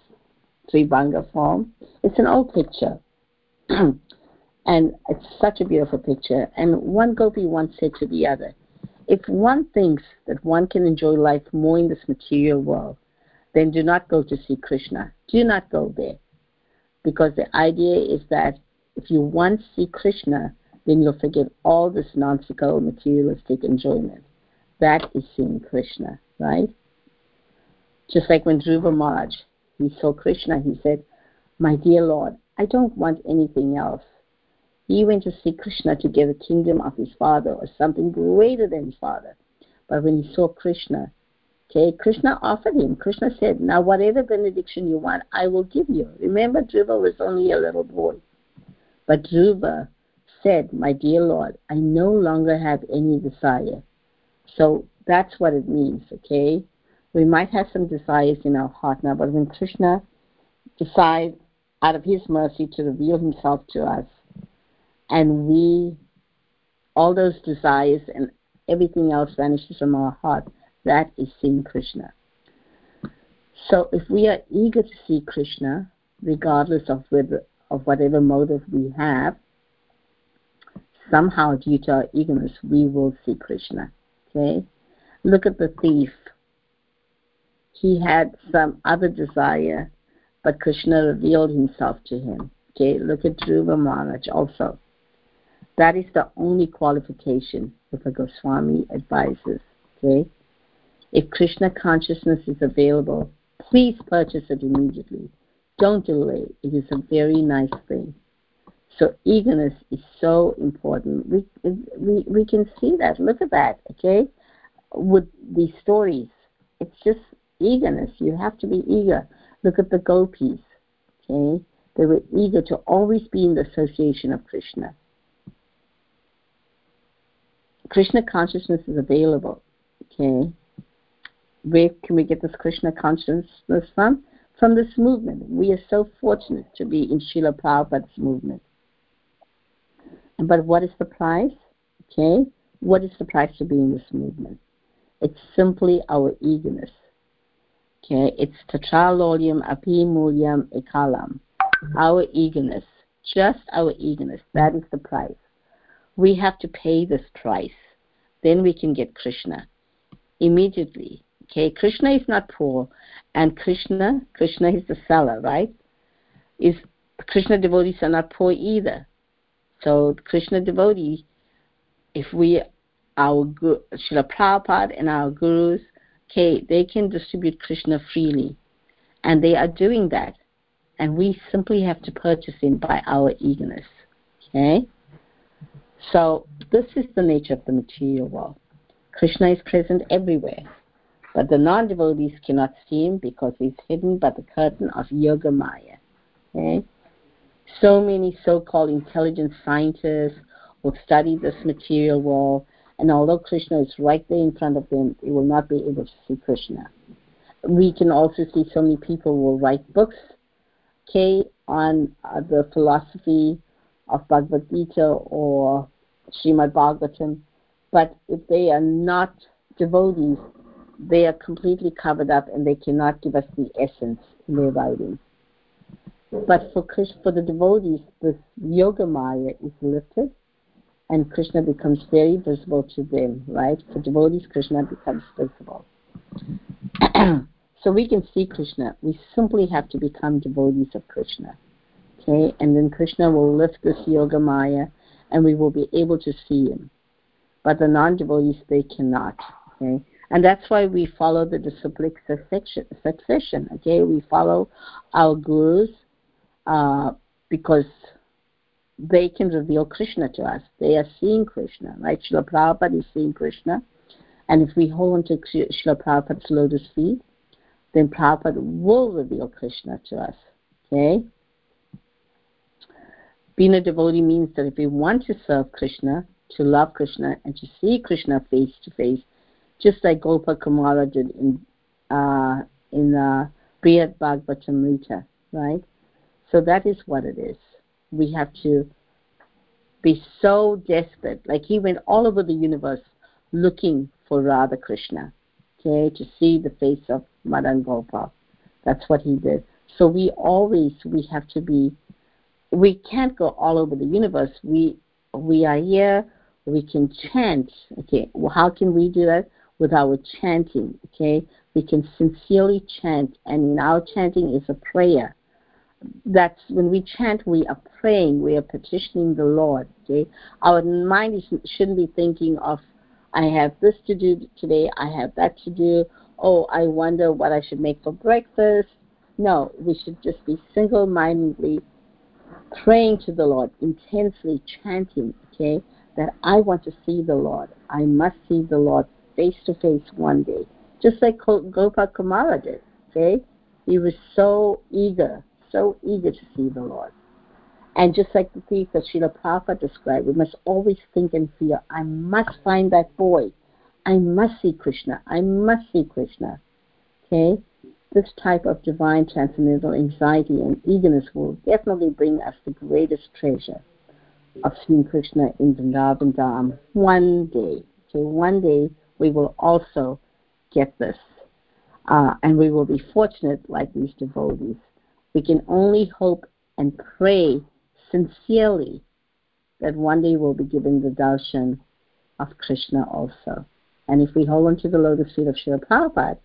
Tribhanga form. It's an old picture. and it's such a beautiful picture. And one gopi once said to the other, if one thinks that one can enjoy life more in this material world, then do not go to see Krishna. Do not go there. Because the idea is that if you once see Krishna, then you'll forget all this nonsensical materialistic enjoyment. That is seeing Krishna, right? Just like when Dhruva Maharaj, he saw Krishna, he said, My dear Lord, I don't want anything else. He went to see Krishna to get the kingdom of his father or something greater than his father. But when he saw Krishna, Okay, Krishna offered him. Krishna said, Now, whatever benediction you want, I will give you. Remember, Dhruva was only a little boy. But Dhruva said, My dear Lord, I no longer have any desire. So that's what it means, okay? We might have some desires in our heart now, but when Krishna decides out of his mercy to reveal himself to us, and we, all those desires and everything else vanishes from our heart, that is seeing Krishna. So if we are eager to see Krishna, regardless of whether of whatever motive we have, somehow due to our eagerness we will see Krishna. Okay? Look at the thief. He had some other desire, but Krishna revealed himself to him. Okay, look at Dhruva Maharaj also. That is the only qualification if a Goswami advises. Okay? If Krishna consciousness is available, please purchase it immediately. Don't delay. It is a very nice thing. So eagerness is so important. We, we, we can see that. Look at that, okay? With these stories, it's just eagerness. You have to be eager. Look at the gopis, okay? They were eager to always be in the association of Krishna. Krishna consciousness is available, okay? Where can we get this Krishna consciousness from? From this movement. We are so fortunate to be in Srila Prabhupada's movement. But what is the price? Okay, what is the price to be in this movement? It's simply our eagerness. Okay, it's tatralolium apimulyam ekalam. Our eagerness, just our eagerness, that is the price. We have to pay this price. Then we can get Krishna. Immediately, Okay, Krishna is not poor, and Krishna, Krishna is the seller, right? Is Krishna devotees are not poor either. So Krishna devotees, if we, our Srila Prabhupada and our gurus, okay, they can distribute Krishna freely, and they are doing that, and we simply have to purchase him by our eagerness. Okay. So this is the nature of the material world. Krishna is present everywhere. But the non-devotees cannot see him because he's hidden by the curtain of Yoga Maya. Okay? So many so-called intelligent scientists will study this material world, and although Krishna is right there in front of them, they will not be able to see Krishna. We can also see so many people will write books, okay, on uh, the philosophy of Bhagavad Gita or Srimad Bhagavatam, but if they are not devotees, they are completely covered up and they cannot give us the essence in their writing. But for Krishna, for the devotees, this yoga maya is lifted and Krishna becomes very visible to them, right? For devotees, Krishna becomes visible. so we can see Krishna. We simply have to become devotees of Krishna. Okay? And then Krishna will lift this yoga maya and we will be able to see him. But the non devotees, they cannot. Okay? and that's why we follow the disciplic succession. Okay, we follow our gurus uh, because they can reveal Krishna to us. They are seeing Krishna, right? Srila Prabhupada is seeing Krishna, and if we hold on to Srila Prabhupada's lotus feet, then Prabhupada will reveal Krishna to us. Okay. Being a devotee means that if we want to serve Krishna, to love Krishna, and to see Krishna face to face, just like Gopa Kumara did in uh, in uh, Brihad Bhagavatamrita, right? So that is what it is. We have to be so desperate. Like he went all over the universe looking for Radha Krishna, okay, to see the face of Madan Gopal. That's what he did. So we always we have to be. We can't go all over the universe. We we are here. We can chant. Okay, well, how can we do that? with our chanting, okay? We can sincerely chant, and in our chanting is a prayer. That's when we chant, we are praying, we are petitioning the Lord, okay? Our mind is, shouldn't be thinking of, I have this to do today, I have that to do, oh, I wonder what I should make for breakfast. No, we should just be single mindedly praying to the Lord, intensely chanting, okay, that I want to see the Lord. I must see the Lord face to face one day, just like Gopa Kumara did. Okay, he was so eager, so eager to see the Lord. And just like the thief that Srila Prabhupada described, we must always think and feel, I must find that boy. I must see Krishna. I must see Krishna. Okay? This type of divine transcendental anxiety and eagerness will definitely bring us the greatest treasure of seeing Krishna in Vrindavan Dham one day. Okay, one day we will also get this. Uh, and we will be fortunate like these devotees. We can only hope and pray sincerely that one day we'll be given the darshan of Krishna also. And if we hold on to the lotus feet of Srila Prabhupada,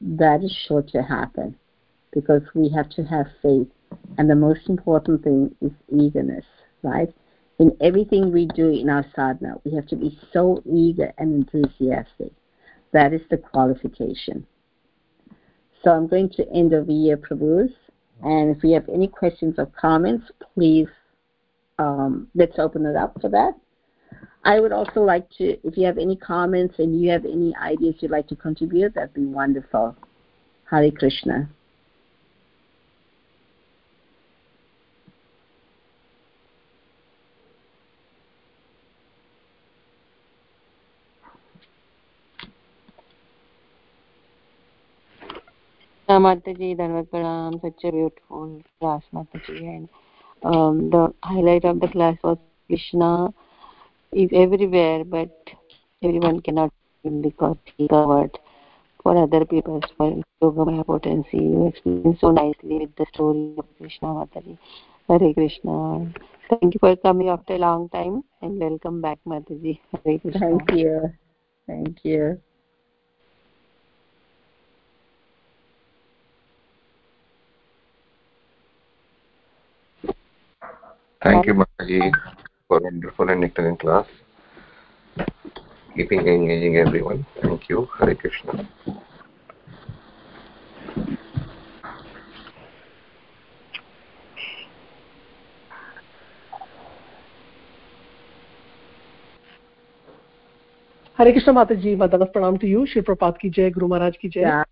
that is sure to happen because we have to have faith. And the most important thing is eagerness, right? In everything we do in our sadhana, we have to be so eager and enthusiastic. That is the qualification. So I'm going to end over here, Prabhus. And if you have any questions or comments, please um, let's open it up for that. I would also like to, if you have any comments and you have any ideas you'd like to contribute, that'd be wonderful. Hare Krishna. Mataji, Dandavat Pranam, such a beautiful class, Mataji. And um, the highlight of the class was Krishna is everywhere, but everyone cannot because he covered for other people's for yoga potency. You explained so nicely with the story of Krishna Mataji. Hare Krishna. Thank you for coming after a long time and welcome back, Mataji. Hare Krishna. Thank you. Thank you. Thank you, Mataji, for wonderful and excellent class. Keeping engaging everyone. Thank you. Hari Krishna. Hare Krishna Mataji, Dandavat Pranam to you. Shri Prabhupada ki jai, Guru Maharaj ki jai. Yeah,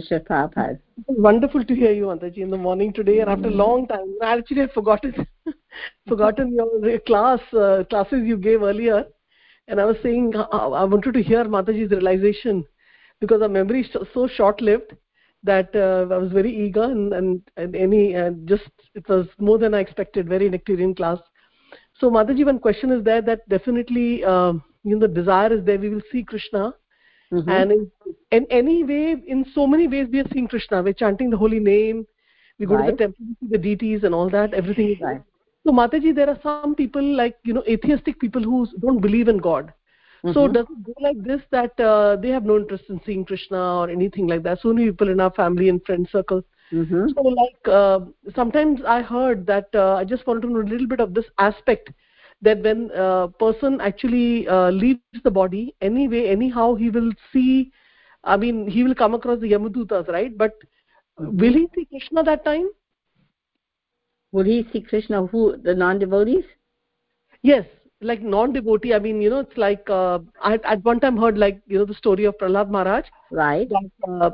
Shri Prabhupada. Wonderful to hear you, Mataji, in the morning today and after a long time. I actually had forgotten, forgotten your class, uh, classes you gave earlier. And I was saying, I wanted to hear Mataji's realization because our memory is so short-lived that uh, I was very eager and, and, and any, uh, just, it was more than I expected, very nectarian class. So Mataji, one question is there that definitely, uh, you know the desire is there we will see krishna. Mm-hmm. and in, in any way in so many ways we are seeing krishna. We're chanting the holy name. We go right. to the temple see the deities and all that everything is right. So mataji there are some people like you know atheistic people who don't believe in god. Mm-hmm. so does it go like this that uh, they have no interest in seeing krishna or anything like that? So many people in our family and friend circle. Mm-hmm. so like uh, sometimes i heard that uh, i just wanted to know a little bit of this aspect that when a person actually uh, leaves the body anyway anyhow he will see i mean he will come across the yamadutas right? But will he see krishna that time? Will he see krishna who the non devotees yes like non devotee i mean you know it's like uh, i at one time heard like you know the story of prahlad maharaj. Right. That, uh,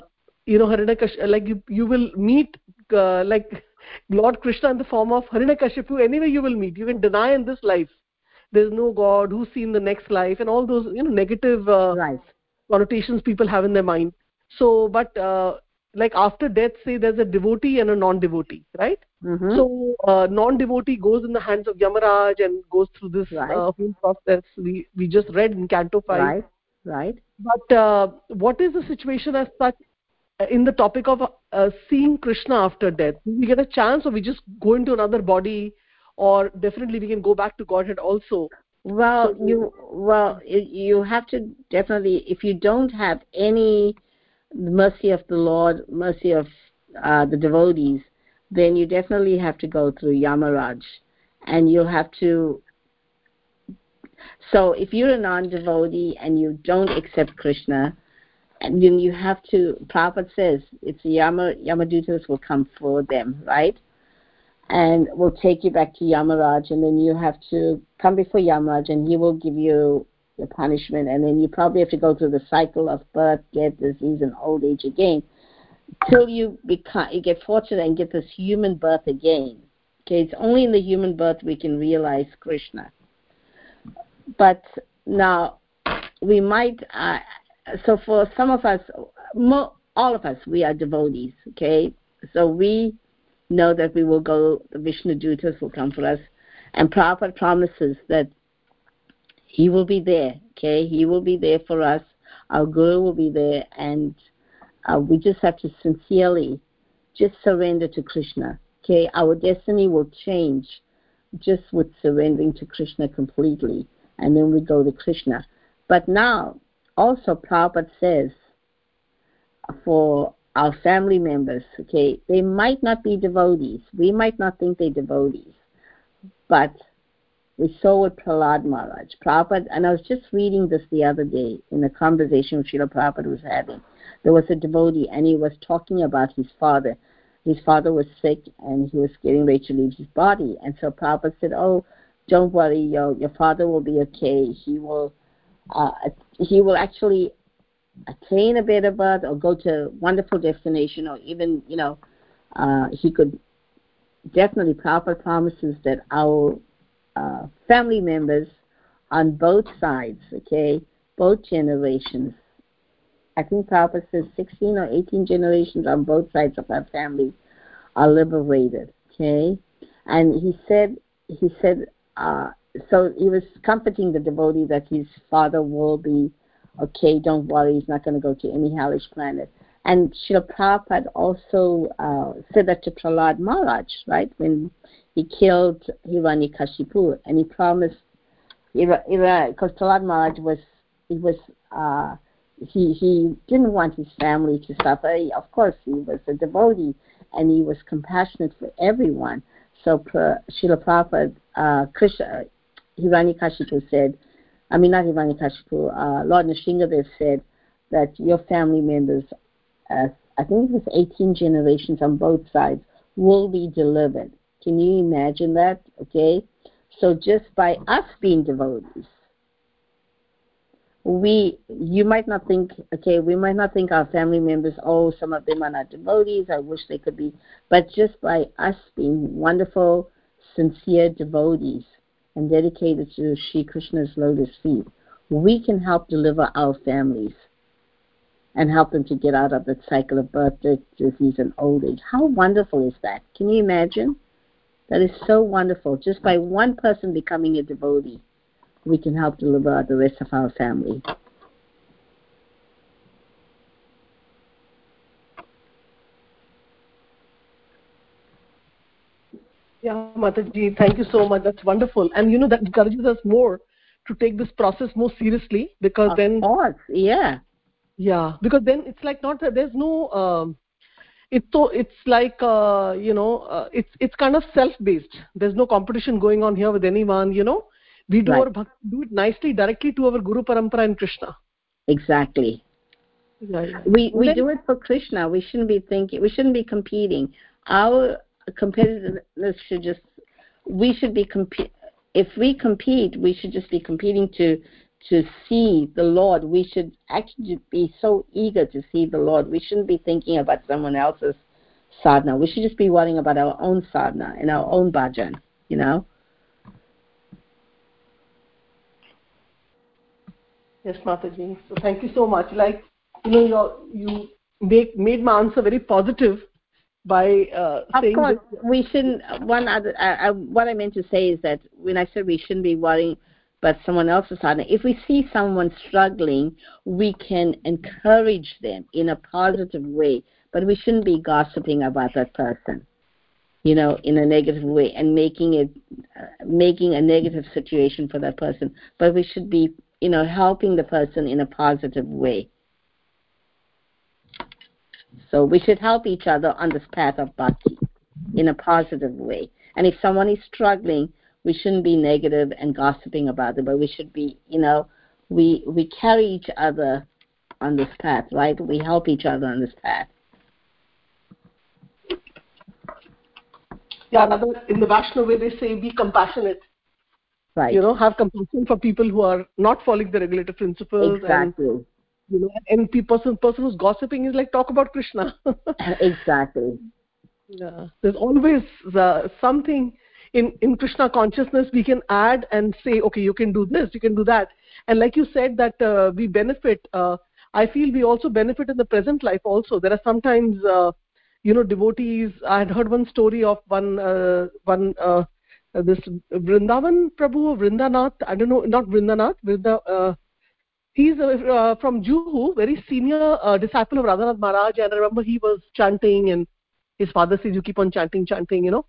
you know hiranyakash like you, you will meet uh, like lord krishna in the form of hiranyakashipu anyway you will meet. You can deny in this life. There's no god who's seen the next life and all those you know negative uh, right. connotations people have in their mind. So but uh, like after death say there's a devotee and a non-devotee right? Mm-hmm. so uh, non-devotee goes in the hands of yamaraj and goes through this right. uh, whole process we we just read in canto 5 right. Right. But uh, what is the situation as such uh, in the topic of uh, seeing krishna after death we get a chance or we just go into another body or definitely we can go back to godhead also. Well so, you well you have to definitely if you don't have any mercy of the lord mercy of uh, the devotees then you definitely have to go through yamaraj and you'll have to so if you're a non-devotee and you don't accept krishna and then you have to Prabhupada says it's Yama Yamadutas will come for them, right? and will take you back to Yamaraj, and then you have to come before Yamaraj, and he will give you your punishment, and then you probably have to go through the cycle of birth, death, disease, and old age again, till you become you get fortunate and get this human birth again. Okay, it's only in the human birth we can realize Krishna. But now we might. Uh, so for some of us, all of us, we are devotees. Okay, so we know that we will go. The Vishnu Dutas will come for us, and Prabhupada promises that he will be there. Okay, he will be there for us. Our Guru will be there, and uh, we just have to sincerely just surrender to Krishna. Okay, our destiny will change just with surrendering to Krishna completely, and then we go to Krishna. But now, also Prabhupada says for our family members, okay, they might not be devotees. We might not think they're devotees, but we saw with Prahlad Maharaj. Prabhupada, and I was just reading this the other day in a conversation with Srila Prabhupada was having. There was a devotee, and he was talking about his father. His father was sick, and he was getting ready to leave his body. And so Prabhupada said, "Oh, don't worry, your your father will be okay. He will, uh, he will actually attain a bit of birth, or go to wonderful destination, or even, you know, uh, he could." Definitely, Prabhupada promises that our uh, family members on both sides, okay, both generations. I think Papa says 16 or 18 generations on both sides of our family are liberated, okay? And he said, he said, uh, so he was comforting the devotee that his father will be okay, don't worry, he's not going to go to any hellish planet. And Srila Prabhupada also uh, said that to Prahlad Maharaj, right? When he killed Hiranyakashipu, and he promised, because Prahlad Maharaj was, he was, uh, he he didn't want his family to suffer. Of course, he was a devotee, and he was compassionate for everyone. So Srila Prabhupada, uh, Krishna, Hiranyakashipu said, I mean not Hiranyakashipu, uh, Lord Nrsingadev said that your family members, uh, I think it was 18 generations on both sides, will be delivered. Can you imagine that? Okay? So just by us being devotees, we you might not think okay we might not think our family members oh some of them are not devotees i wish they could be but just by us being wonderful sincere devotees and dedicated to Sri Krishna's lotus feet we can help deliver our families and help them to get out of the cycle of birth disease and old age how wonderful is that can you imagine that is so wonderful. Just by one person becoming a devotee, we can help deliver the rest of our family. Yeah, Mataji, thank you so much. That's wonderful. And you know, that encourages us more to take this process more seriously because of then. course, yeah. Yeah, because then it's like not that there's no um, it's so it's like uh, you know uh, it's it's kind of self based there's no competition going on here with anyone you know we do Right. our bhakti, do it nicely directly to our guru parampara and krishna Exactly. yeah. We we Then- do it for Krishna. We shouldn't be thinking. We shouldn't be competing. Our competitiveness should just. We should be compete. If we compete, we should just be competing to to see the Lord. We should actually be so eager to see the Lord. We shouldn't be thinking about someone else's sadhana. We should just be worrying about our own sadhana and our own bhajan. You know. yes mataji so thank you so much like you know you're, you make made my answer very positive by uh, Of course, this. we shouldn't. One other, I, I, what I meant to say is that when I said we shouldn't be worrying about someone else's sadhana, if we see someone struggling, we can encourage them in a positive way, but we shouldn't be gossiping about that person, you know, in a negative way and making it, uh, making a negative situation for that person. But we should be, you know, helping the person in a positive way. So we should help each other on this path of bhakti in a positive way. And if someone is struggling, we shouldn't be negative and gossiping about it, but we should be, you know, we we carry each other on this path, right? We help each other on this path. yeah rather in the vaishnava way they say be compassionate right you know have compassion for people who are not following the regulative principles exactly you know and pe- person person who's gossiping is like talk about krishna. Exactly. Yeah. There's always uh, something in in krishna consciousness we can add and say okay you can do this you can do that. And like you said that uh, we benefit uh, i feel we also benefit in the present life also. There are sometimes uh, you know devotees i had heard one story of one uh, one uh, this vrindavan prabhu vrindanath i don't know not vrindanath vrinda uh, he's uh, uh, from juhu very senior uh, disciple of radhanath maharaj and i remember he was chanting and his father says you keep on chanting chanting you know.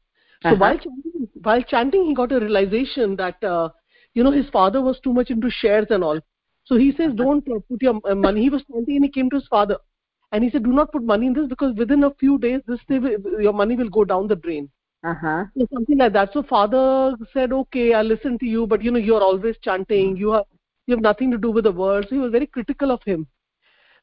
So Uh-huh. while chanting while chanting he got a realization that uh, you know his father was too much into shares and all. So he says don't uh, put your uh, money. He was chanting and he came to his father and he said do not put money in this because within a few days this will, your money will go down the drain. Uh-huh. So something like that. So father said okay I'll listen to you but you know you're always chanting. You have you have nothing to do with the world. So he was very critical of him.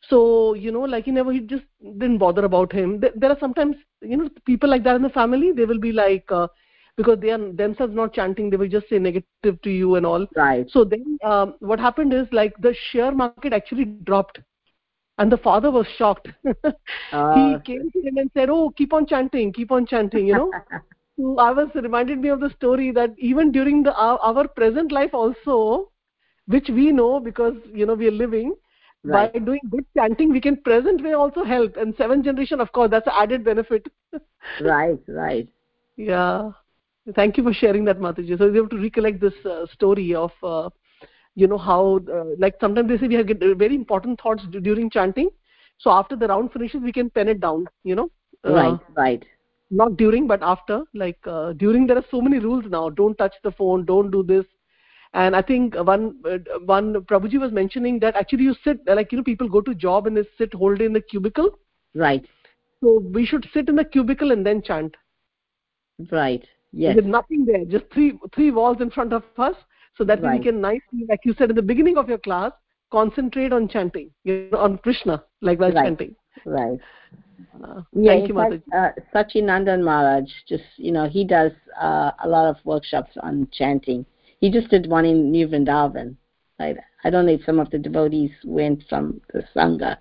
So you know like he never he just didn't bother about him. There, there are sometimes you know people like that in the family they will be like uh, because they are themselves not chanting they will just say negative to you and all. Right. So then um, what happened is like the share market actually dropped. And the father was shocked. He Uh, came to him and said oh keep on chanting keep on chanting you know. So i was reminded me of the story that even during the our, our present life also which we know because you know we are living. Right. by doing good chanting we can present way also help. And seventh generation of course that's an added benefit. Right right. Yeah. Thank you for sharing that mataji. So we have to recollect this uh, story of uh, you know how uh, like sometimes they say we have get very important thoughts d- during chanting. So after the round finishes we can pen it down you know? Uh, right right. not during but after. Like uh, during there are so many rules now. Don't touch the phone. Don't do this and i think one uh, one prabhuji was mentioning that actually you sit like you know people go to job and they sit hold in the cubicle. Right. So we should sit in the cubicle and then chant. Right. Yes. with nothing there just three three walls in front of us so that Right. we can nicely like you said in the beginning of your class concentrate on chanting you know, on krishna like while Right. chanting. Right. Uh, yeah thank you fact, uh, Sachinandan Maharaj just you know he does uh, a lot of workshops on chanting he just did one in New Vrindavan. Right I don't know if some of the devotees went from the sangha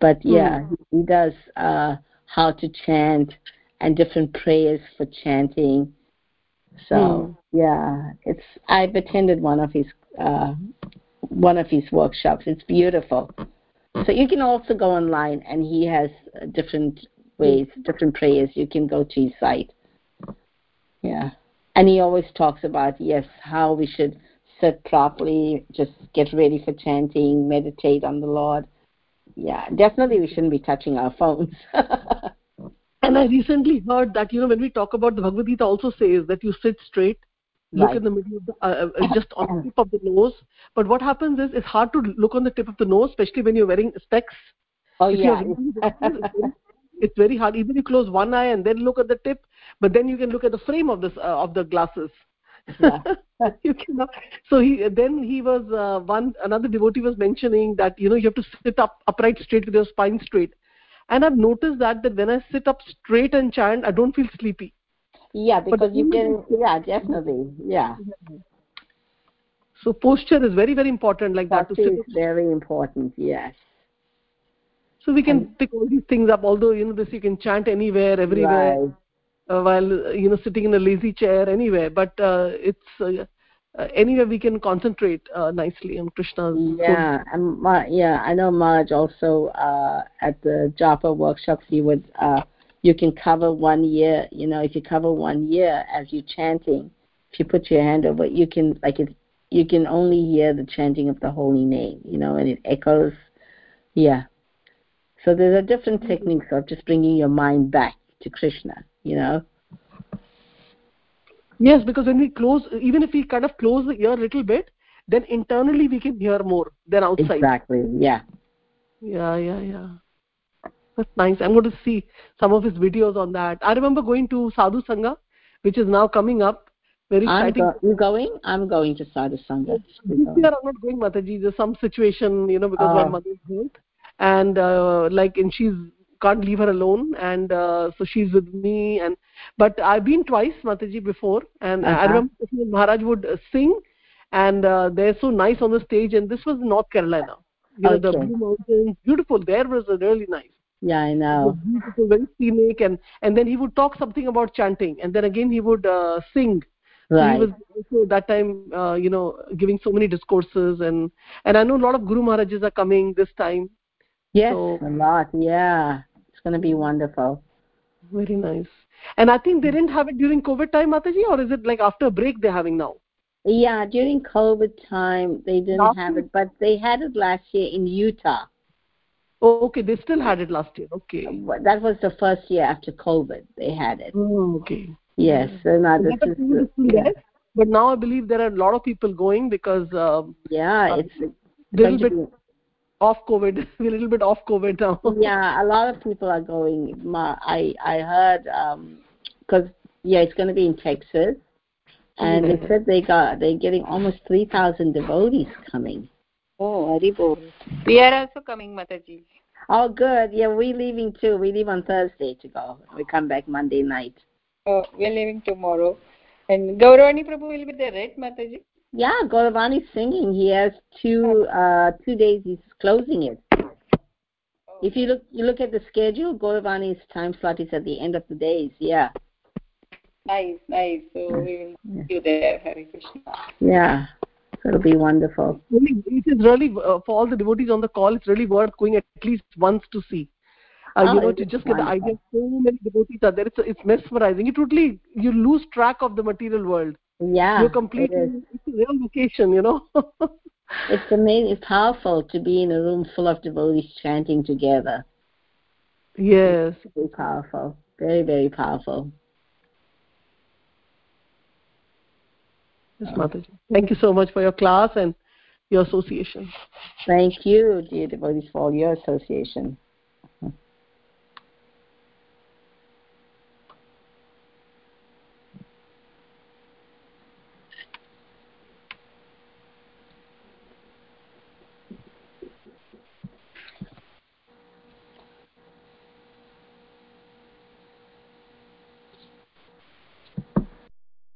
but yeah Hmm. he, does uh, how to chant and different prayers for chanting. So Hmm. yeah it's I've attended one of his uh, one of his workshops. It's beautiful. So you can also go online and he has uh, different ways different prayers. You can go to his site. Yeah and he always talks about yes how we should sit properly just get ready for chanting meditate on the lord yeah definitely we shouldn't be touching our phones And I recently heard that you know when we talk about the Bhagavad Gita also says that you sit straight, look Right. in the middle of the uh, uh, just on the tip of the nose. But what happens is it's hard to look on the tip of the nose, especially when you're wearing specs. oh If yeah you're reading the Bible, it's very- it's very hard. Even you close one eye and then look at the tip, but then you can look at the frame of this uh, of the glasses. Yeah. you cannot. So he then he was uh, one another devotee was mentioning that you know you have to sit up upright straight with your spine straight. And I've noticed that that when I sit up straight and chant, I don't feel sleepy. yeah But because you can yeah definitely yeah So posture is very very important like that to Posture sit. is very important yes So we can pick all these things up. Although you know this, you can chant anywhere, everywhere. Right. Uh, while uh, you know sitting in a lazy chair anywhere but uh, it's uh, uh, anywhere we can concentrate uh, nicely on krishna's Yeah, and Ma- yeah, I know Maharaj also uh, at the Japa workshops. You would uh, you can cover one year. You know, if you cover one year as you're chanting, if you put your hand over, you can like it. You can only hear the chanting of the holy name. You know, and it echoes. Yeah. So there are different techniques of just bringing your mind back to Krishna. You know. yes because when we close even if we kind of close the ear a little bit then internally we can hear more than outside Exactly. Yeah. yeah yeah yeah that's nice i'm going to see some of his videos on that i remember going to sadhu sangha which is now coming up very I'm exciting go- you going? I'm going to Sadhu Sangha. this year i'm not going mataji there's some situation you know because Oh. my mother is hurt and uh, like and she's can't leave her alone. And uh, so she's with me. And but i've been twice mataji before. And uh-huh. i remember maharaj would uh, sing. And uh, they're so nice on the stage. And this was north carolina. You okay. know the blue mountains beautiful. There was really nice. Yeah i know. Beautiful very scenic. And and then he would talk something about chanting. And then again he would uh, sing. Right. he was also that time uh, you know giving so many discourses. And and i know a lot of guru maharajas are coming this time yes. So, a lot yeah. It's going to be wonderful. Very nice. And i think they didn't have it during covid time mataji or is it like after a break they're having now? Yeah during covid time they didn't last have it but they had it last year in utah. Oh okay they still had it last year okay. That was the first year after covid they had it. Oh, okay. Yes so now this is, yeah. but now i believe there are a lot of people going because um, yeah it's a little bit off covid a little bit off covid now. Yeah a lot of people are going. I i heard um because yeah it's going to be in texas. And they said they got they're getting almost 3000 devotees coming. Oh Haribol. we are also coming mataji. Oh good. Yeah we're leaving too. We leave on thursday to go. We come back monday night. Oh we're leaving tomorrow. And gauravani prabhu will be there right mataji yeah gauravani singing. He has two uh two days he's closing it. Oh. if you look you look at the schedule gauravani's time slot is at the end of the days yeah. Nice nice. So we will yeah. see you there. Hare krishna. Yeah it'll be wonderful. It is really uh, for all the devotees on the call it's really worth going at least once to see. Uh, oh, you know to just get the idea so many devotees are there. It's, it's mesmerizing. You totally you lose track of the material world yeah you're completely it it's a real vacation you know it's amazing it's powerful to be in a room full of devotees chanting together yes it's very powerful very very powerful Yes, Mataji. Thank you so much for your class and your association. Thank you, dear devotees, for all your association.